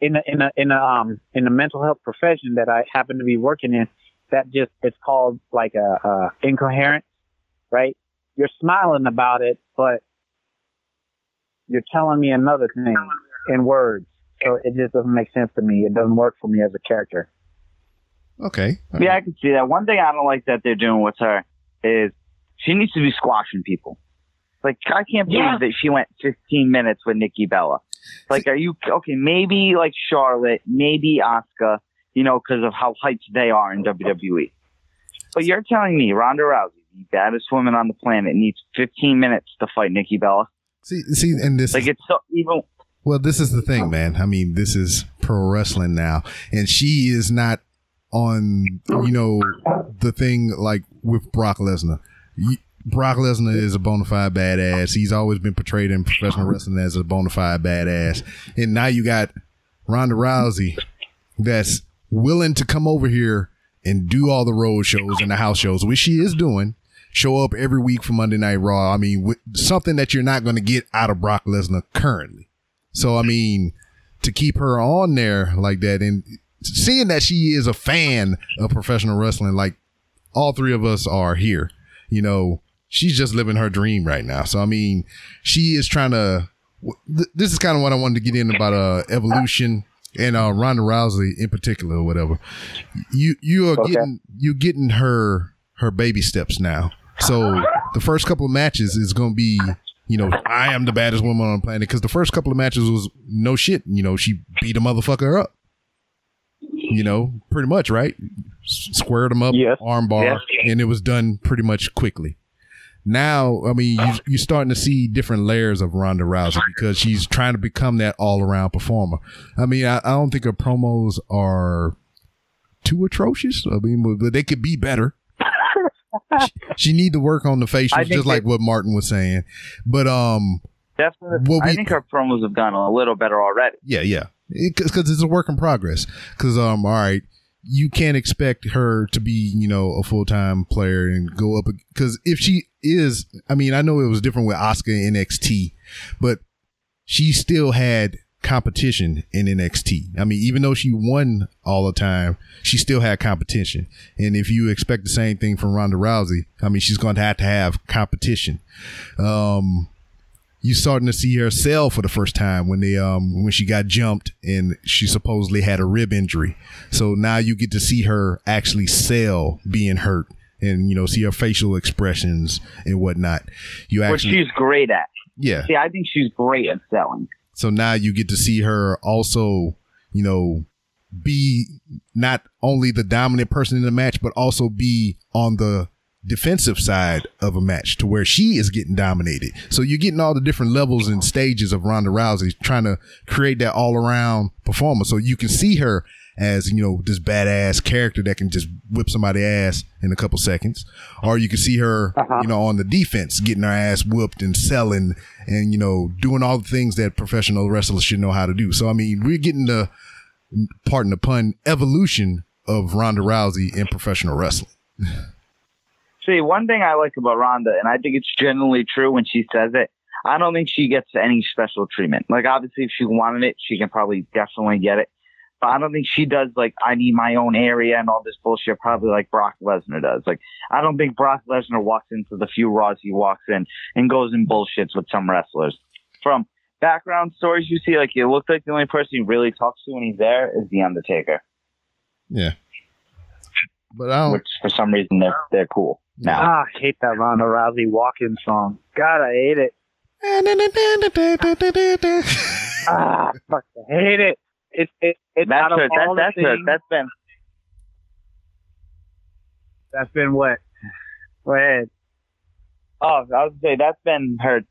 in a, in a in a um in a mental health profession that I happen to be working in. That just it's called like a, a incoherent, right? You're smiling about it, but you're telling me another thing in words. So it just doesn't make sense to me. It doesn't work for me as a character. Okay. Yeah, I can see that. One thing I don't like that they're doing with her is she needs to be squashing people. Like I can't believe yeah. that she went 15 minutes with Nikki Bella. Like, are you okay? Maybe like Charlotte, maybe Asuka, you know, because of how hyped they are in WWE. But you're telling me Ronda Rousey, the baddest woman on the planet, needs 15 minutes to fight Nikki Bella? See, see, and this like it's so even. Well, this is the thing, oh. man. I mean, this is pro wrestling now, and she is not on, you know, the thing like with Brock Lesnar. Brock Lesnar is a bona fide badass. He's always been portrayed in professional wrestling as a bona fide badass, and now you got Ronda Rousey, that's willing to come over here and do all the road shows and the house shows, which she is doing show up every week for Monday Night Raw. I mean, something that you're not going to get out of Brock Lesnar currently. So, I mean, to keep her on there like that and seeing that she is a fan of professional wrestling, like all three of us are here, you know, she's just living her dream right now. So, I mean, she is trying to, this is kind of what I wanted to get in about uh, evolution and uh, Ronda Rousey in particular or whatever. You, you are okay. getting, you getting her, her baby steps now. So the first couple of matches is going to be, you know, I am the baddest woman on the planet because the first couple of matches was no shit. You know, she beat a motherfucker up. You know, pretty much, right? Squared them up, yes. armbar, yes. and it was done pretty much quickly. now, I mean, you, you're starting to see different layers of Ronda Rousey because she's trying to become that all around performer. I mean, I, I, don't think her promos are too atrocious. I mean, but they could be better. she, she need to work on the facials, just like what Martin was saying. But um, definitely, we, I think her promos have done a little better already. Yeah, yeah, because it, it's a work in progress. Because um, all right you can't expect her to be, you know, a full time player and go up because if she is, I mean, I know it was different with Asuka NXT, but she still had competition in NXT. I mean, even though she won all the time, she still had competition. And if you expect the same thing from Ronda Rousey, I mean, she's going to have to have competition. Um, you starting to see her sell for the first time when they um when she got jumped and she supposedly had a rib injury. So now you get to see her actually sell being hurt and you know see her facial expressions and whatnot. You actually, she's great at. Yeah. See, I think she's great at selling. So now you get to see her also, you know, be not only the dominant person in the match, but also be on the defensive side of a match to where she is getting dominated. So you're getting all the different levels and stages of Ronda Rousey trying to create that all around performer. So you can see her as, you know, this badass character that can just whip somebody ass in a couple seconds. Or you can see her, uh-huh. you know, on the defense, getting her ass whooped and selling and, you know, doing all the things that professional wrestlers should know how to do. So, I mean, we're getting the, pardon the pun, evolution of Ronda Rousey in professional wrestling. See, one thing I like about Ronda, and I think it's generally true when she says it, I don't think she gets any special treatment. Like, obviously, if she wanted it, she can probably definitely get it. But I don't think she does, like, I need my own area and all this bullshit, probably like Brock Lesnar does. Like, I don't think Brock Lesnar walks into the few Raws he walks in and goes and bullshits with some wrestlers. From background stories you see, like, it looks like the only person he really talks to when he's there is The Undertaker. Yeah. But I don't. Which, for some reason, they're, they're cool now. Ah, I hate that Ronda Rousey walk-in song. God, I hate it. ah, fuck, I hate it. It's it, it's that's out of all that, that's things, That's been that's been what? Go ahead. Oh, I was gonna say that's been her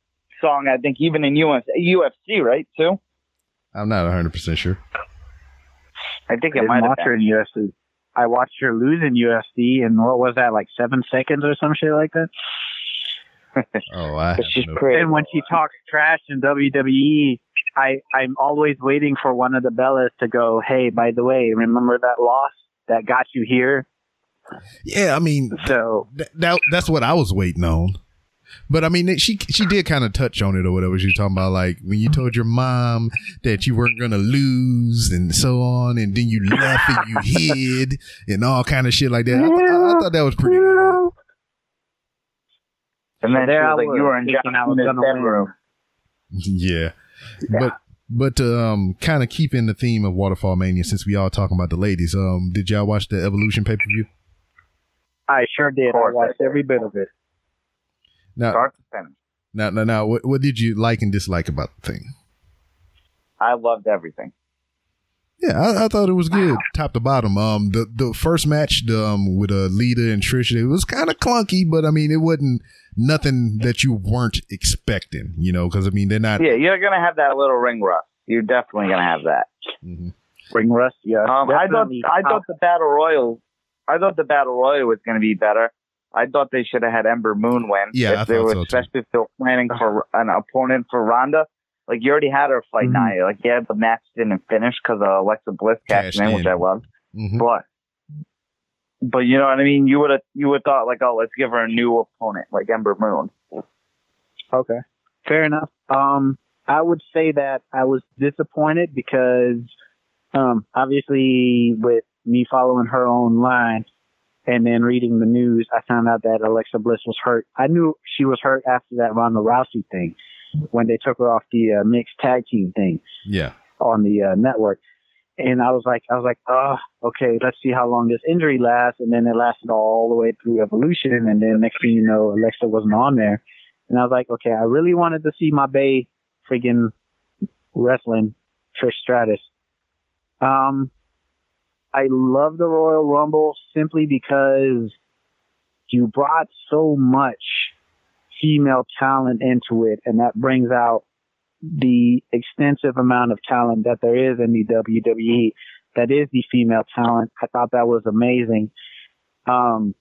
song. I think even in UFC, UFC right too. I'm not 100 percent sure. I think I it might have been. in UFC. I watched her lose in UFC, and what was that, like seven seconds or some shit like that? oh, I she's no And when she talks trash in WWE, I I'm always waiting for one of the Bellas to go, "Hey, by the way, remember that loss that got you here?" Yeah, I mean, so th- that that's what I was waiting on. But I mean, she she did kind of touch on it or whatever. She was talking about like when you told your mom that you weren't gonna lose and so on, and then you left and you hid and all kind of shit like that. I, th- I, I thought that was pretty. Good. And then there like you were in John's bedroom. Yeah. yeah. but but um, kind of keeping the theme of Waterfall Mania, since we all talking about the ladies, um, did y'all watch the Evolution pay per view? I sure did. I watched every bit of it. Now, start to finish. Now, now, now, what, what did you like and dislike about the thing? I loved everything. Yeah, I, I, thought it was good, top to bottom. Um, the the first match, the, um, with uh, Lita and Trish, it was kind of clunky, but I mean, it wasn't nothing that you weren't expecting, you know, because I mean, they're not. Yeah, you're gonna have that little ring rust. You're definitely gonna have that. Mm-hmm. Ring rust, yeah. Um, I thought I thought the battle royal, I thought the battle royal was gonna be better. I thought they should have had Ember Moon win. Yeah, if they were, so especially if they were planning for an opponent for Ronda. Like you already had her fight mm-hmm. Nia. Like yeah, the match didn't finish because of Alexa Bliss cashed in, which I loved. Mm-hmm. But but you know what I mean. You would have you would thought like, oh, let's give her a new opponent like Ember Moon. Okay, fair enough. Um, I would say that I was disappointed because, um, obviously with me following her own line, and then reading the news, I found out that Alexa Bliss was hurt. I knew she was hurt after that Ronda Rousey thing when they took her off the uh, mixed tag team thing. Yeah. On the uh, network. And I was like, I was like, oh, okay, let's see how long this injury lasts. And then it lasted all the way through Evolution. And then next thing you know, Alexa wasn't on there. And I was like, okay, I really wanted to see my Bay friggin' wrestling Trish Stratus. Um, I love the Royal Rumble simply because you brought so much female talent into it, and that brings out the extensive amount of talent that there is in the WWE. That is the female talent. I thought that was amazing. Um,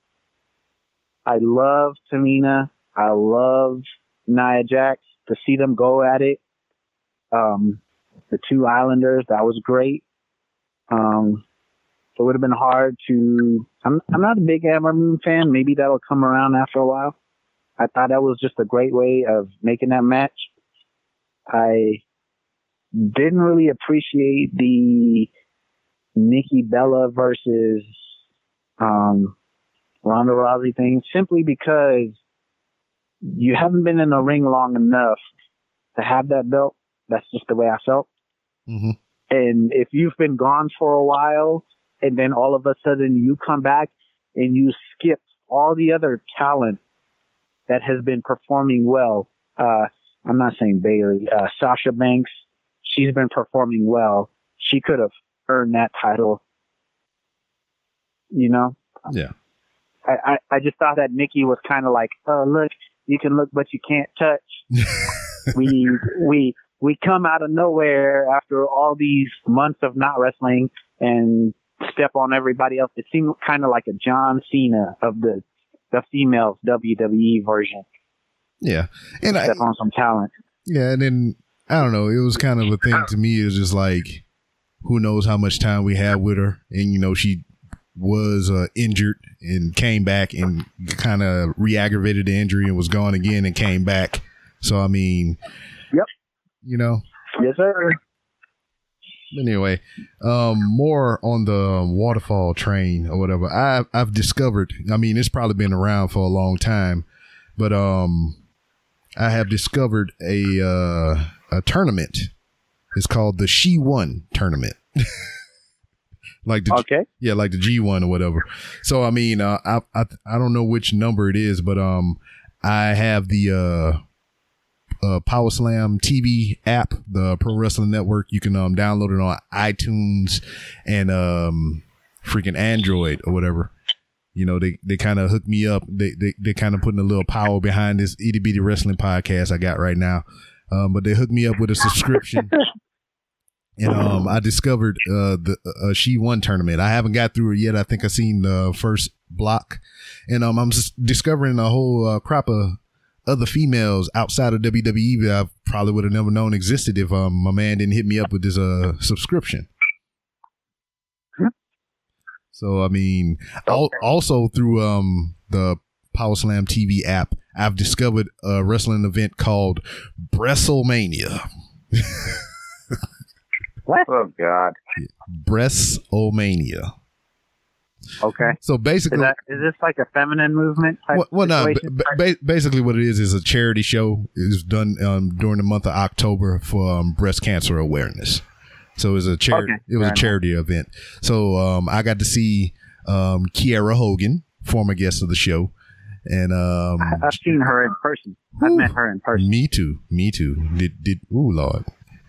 I love Tamina. I love Nia Jax. To see them go at it, um, the two Islanders, that was great. Um, it would have been hard to. I'm I'm not a big Ember Moon fan. Maybe that'll come around after a while. I thought that was just a great way of making that match. I didn't really appreciate the Nikki Bella versus um, Ronda Rousey thing simply because you haven't been in the ring long enough to have that belt. That's just the way I felt. Mm-hmm. And if you've been gone for a while and then all of a sudden you come back and you skip all the other talent that has been performing well, uh, I'm not saying Bayley, uh, Sasha Banks, she's been performing well. She could have earned that title. You know? Yeah. I, I, I just thought that Nikki was kind of like, oh, look, you can look, but you can't touch. we, we, we come out of nowhere after all these months of not wrestling and step on everybody else. It seemed kind of like a John Cena of the, the females WWE version. Yeah. And I step I, on some talent. Yeah. And then I don't know. It was kind of a thing to me. It was just like, who knows how much time we have with her. And, you know, she was uh, injured and came back and kind of re-aggravated the injury and was gone again and came back. So I mean, yep, you know, yes sir. Anyway, um, more on the waterfall train or whatever. I've I've discovered. I mean, it's probably been around for a long time, but um, I have discovered a uh, a tournament. It's called the She Won tournament. like the okay, yeah, like the G one or whatever. So I mean, uh, I I I don't know which number it is, but um, I have the uh, uh, Power Slam TV app, the Pro Wrestling Network. You can um download it on iTunes and um freaking Android or whatever. You know, they, they kind of hooked me up. They they they kind of putting a little power behind this itty bitty wrestling podcast I got right now. Um, but they hooked me up with a subscription and um, I discovered uh, the uh, She Won tournament. I haven't got through it yet. I think I seen the first block, and um, I'm just discovering a whole uh, crop of other females outside of WWE that I probably would have never known existed if um, my man didn't hit me up with this uh subscription. So I mean, al- also through um the Power Slam TV app, I've discovered a wrestling event called WrestleMania. What? Oh God. Breastomania. Okay. So basically, is, that, is this like a feminine movement? well, well no. Ba- basically, what it is is a charity show. It's done um, during the month of October for um, breast cancer awareness. So it was a charity. Okay. It was a charity event. So um, I got to see um, Kiera Hogan, former guest of the show, and um, I've seen her in person. I've met her in person. Me too. Me too. Did did? Ooh, Lord.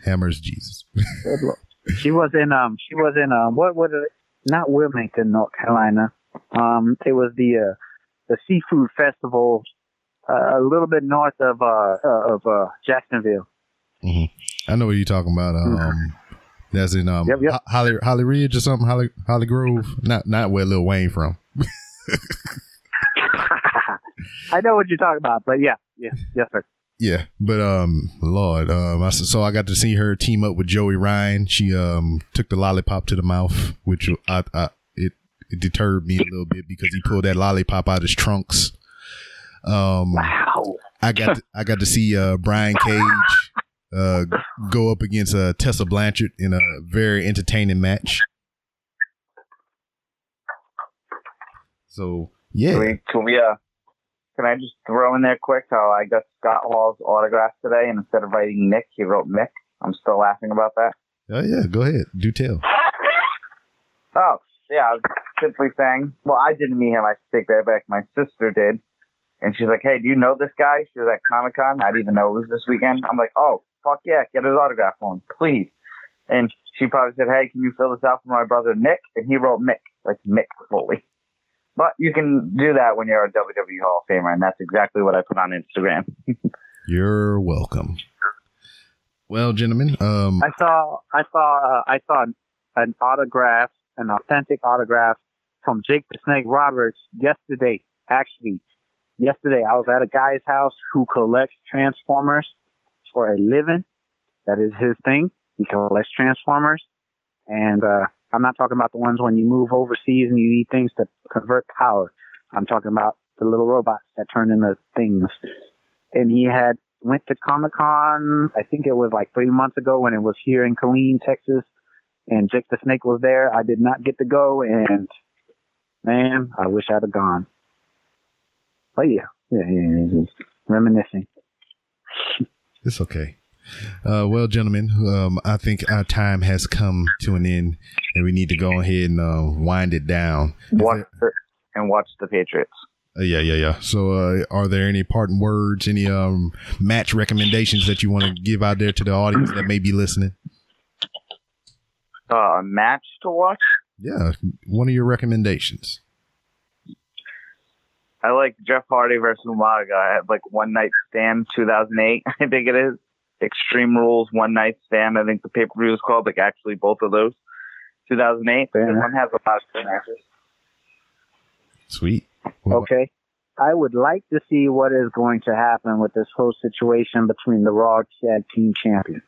Hammers Jesus. she was in um she was in um what was it not Wilmington, North Carolina. Um it was the uh the seafood festival uh, a little bit north of uh, uh of uh Jacksonville. Mm-hmm. I know what you're talking about. Um mm-hmm. that's in um yep, yep. Holly Holly Ridge or something, Holly Holly Grove. Not not where Lil Wayne from. I know what you're talking about, but yeah, yeah, yes, sir. Yeah, but um, Lord, um, I, so I got to see her team up with Joey Ryan. She um took the lollipop to the mouth, which I, I it it deterred me a little bit because he pulled that lollipop out of his trunks. Um, wow. I got to, I got to see uh Brian Cage uh go up against uh Tessa Blanchard in a very entertaining match. So yeah, can we, can we uh can I just throw in there quick how I got Scott Hall's autograph today, and instead of writing Nick, he wrote Mick. I'm still laughing about that. Oh yeah, go ahead, do tell. Oh yeah, I was simply saying. Well, I didn't meet him. I take that back. My sister did, and she's like, "Hey, do you know this guy?" She was at Comic Con. I didn't even know it was this weekend. I'm like, "Oh, fuck yeah, get his autograph on, please." And she probably said, "Hey, can you fill this out for my brother Nick?" And he wrote Mick, like Mick Foley. But you can do that when you're a WWE Hall of Famer, and that's exactly what I put on Instagram. you're welcome. Well, gentlemen, um, I saw, I saw, uh, I saw an autograph, an authentic autograph from Jake the Snake Roberts yesterday. Actually, yesterday I was at a guy's house who collects Transformers for a living. That is his thing. He collects Transformers, and uh, I'm not talking about the ones when you move overseas and you need things to convert power. I'm talking about the little robots that turn into things. And he had went to Comic Con. I think it was like three months ago when it was here in Killeen, Texas, and Jake the Snake was there. I did not get to go, and man, I wish I'd have gone. But yeah, yeah, yeah, yeah reminiscing. It's okay. Uh, well, gentlemen, um, I think our time has come to an end, and we need to go ahead and uh, wind it down. Watch there, and watch the Patriots. Uh, yeah, yeah, yeah. So, uh, are there any parting words, any um, match recommendations that you want to give out there to the audience that may be listening? Uh, a match to watch? Yeah, one of your recommendations. I like Jeff Hardy versus Umaga. I had like one night stand 2008, I think it is. Extreme Rules One Night Stand. I think the pay per view is called. Like actually, both of those. 2008. Yeah. One has a lot of matches. Sweet. Well, okay. I would like to see what is going to happen with this whole situation between the Raw Tag Team Champions.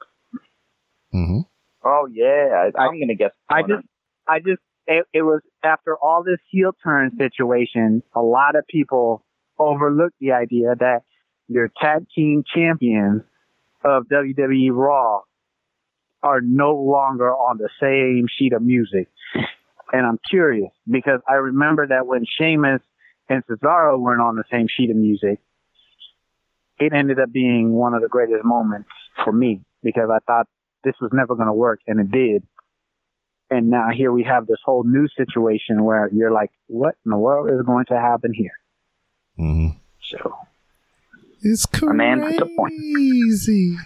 Mm-hmm. Oh yeah, I, am gonna guess. I just, I just, it, it was after all this heel turn situation. A lot of people overlooked the idea that your tag team champions of WWE Raw are no longer on the same sheet of music. And I'm curious because I remember that when Sheamus and Cesaro weren't on the same sheet of music, it ended up being one of the greatest moments for me because I thought this was never going to work and it did. And now here we have this whole new situation where you're like, what in the world is going to happen here? Mm-hmm. So it's crazy. man, crazy.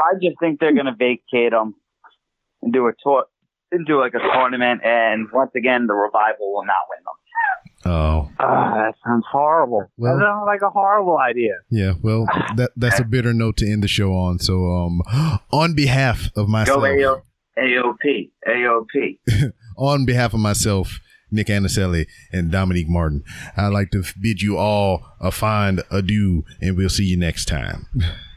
I just think they're gonna vacate them and do a tour, and do like a tournament, and once again, the revival will not win them. Oh, uh, that sounds horrible. Well, that sounds like a horrible idea. Yeah, well, that that's a bitter note to end the show on. So, um, on behalf of myself, go AOP, AOP. on behalf of myself Nick Anicelli, and Dominique Martin. I'd like to bid you all a fine adieu, and we'll see you next time.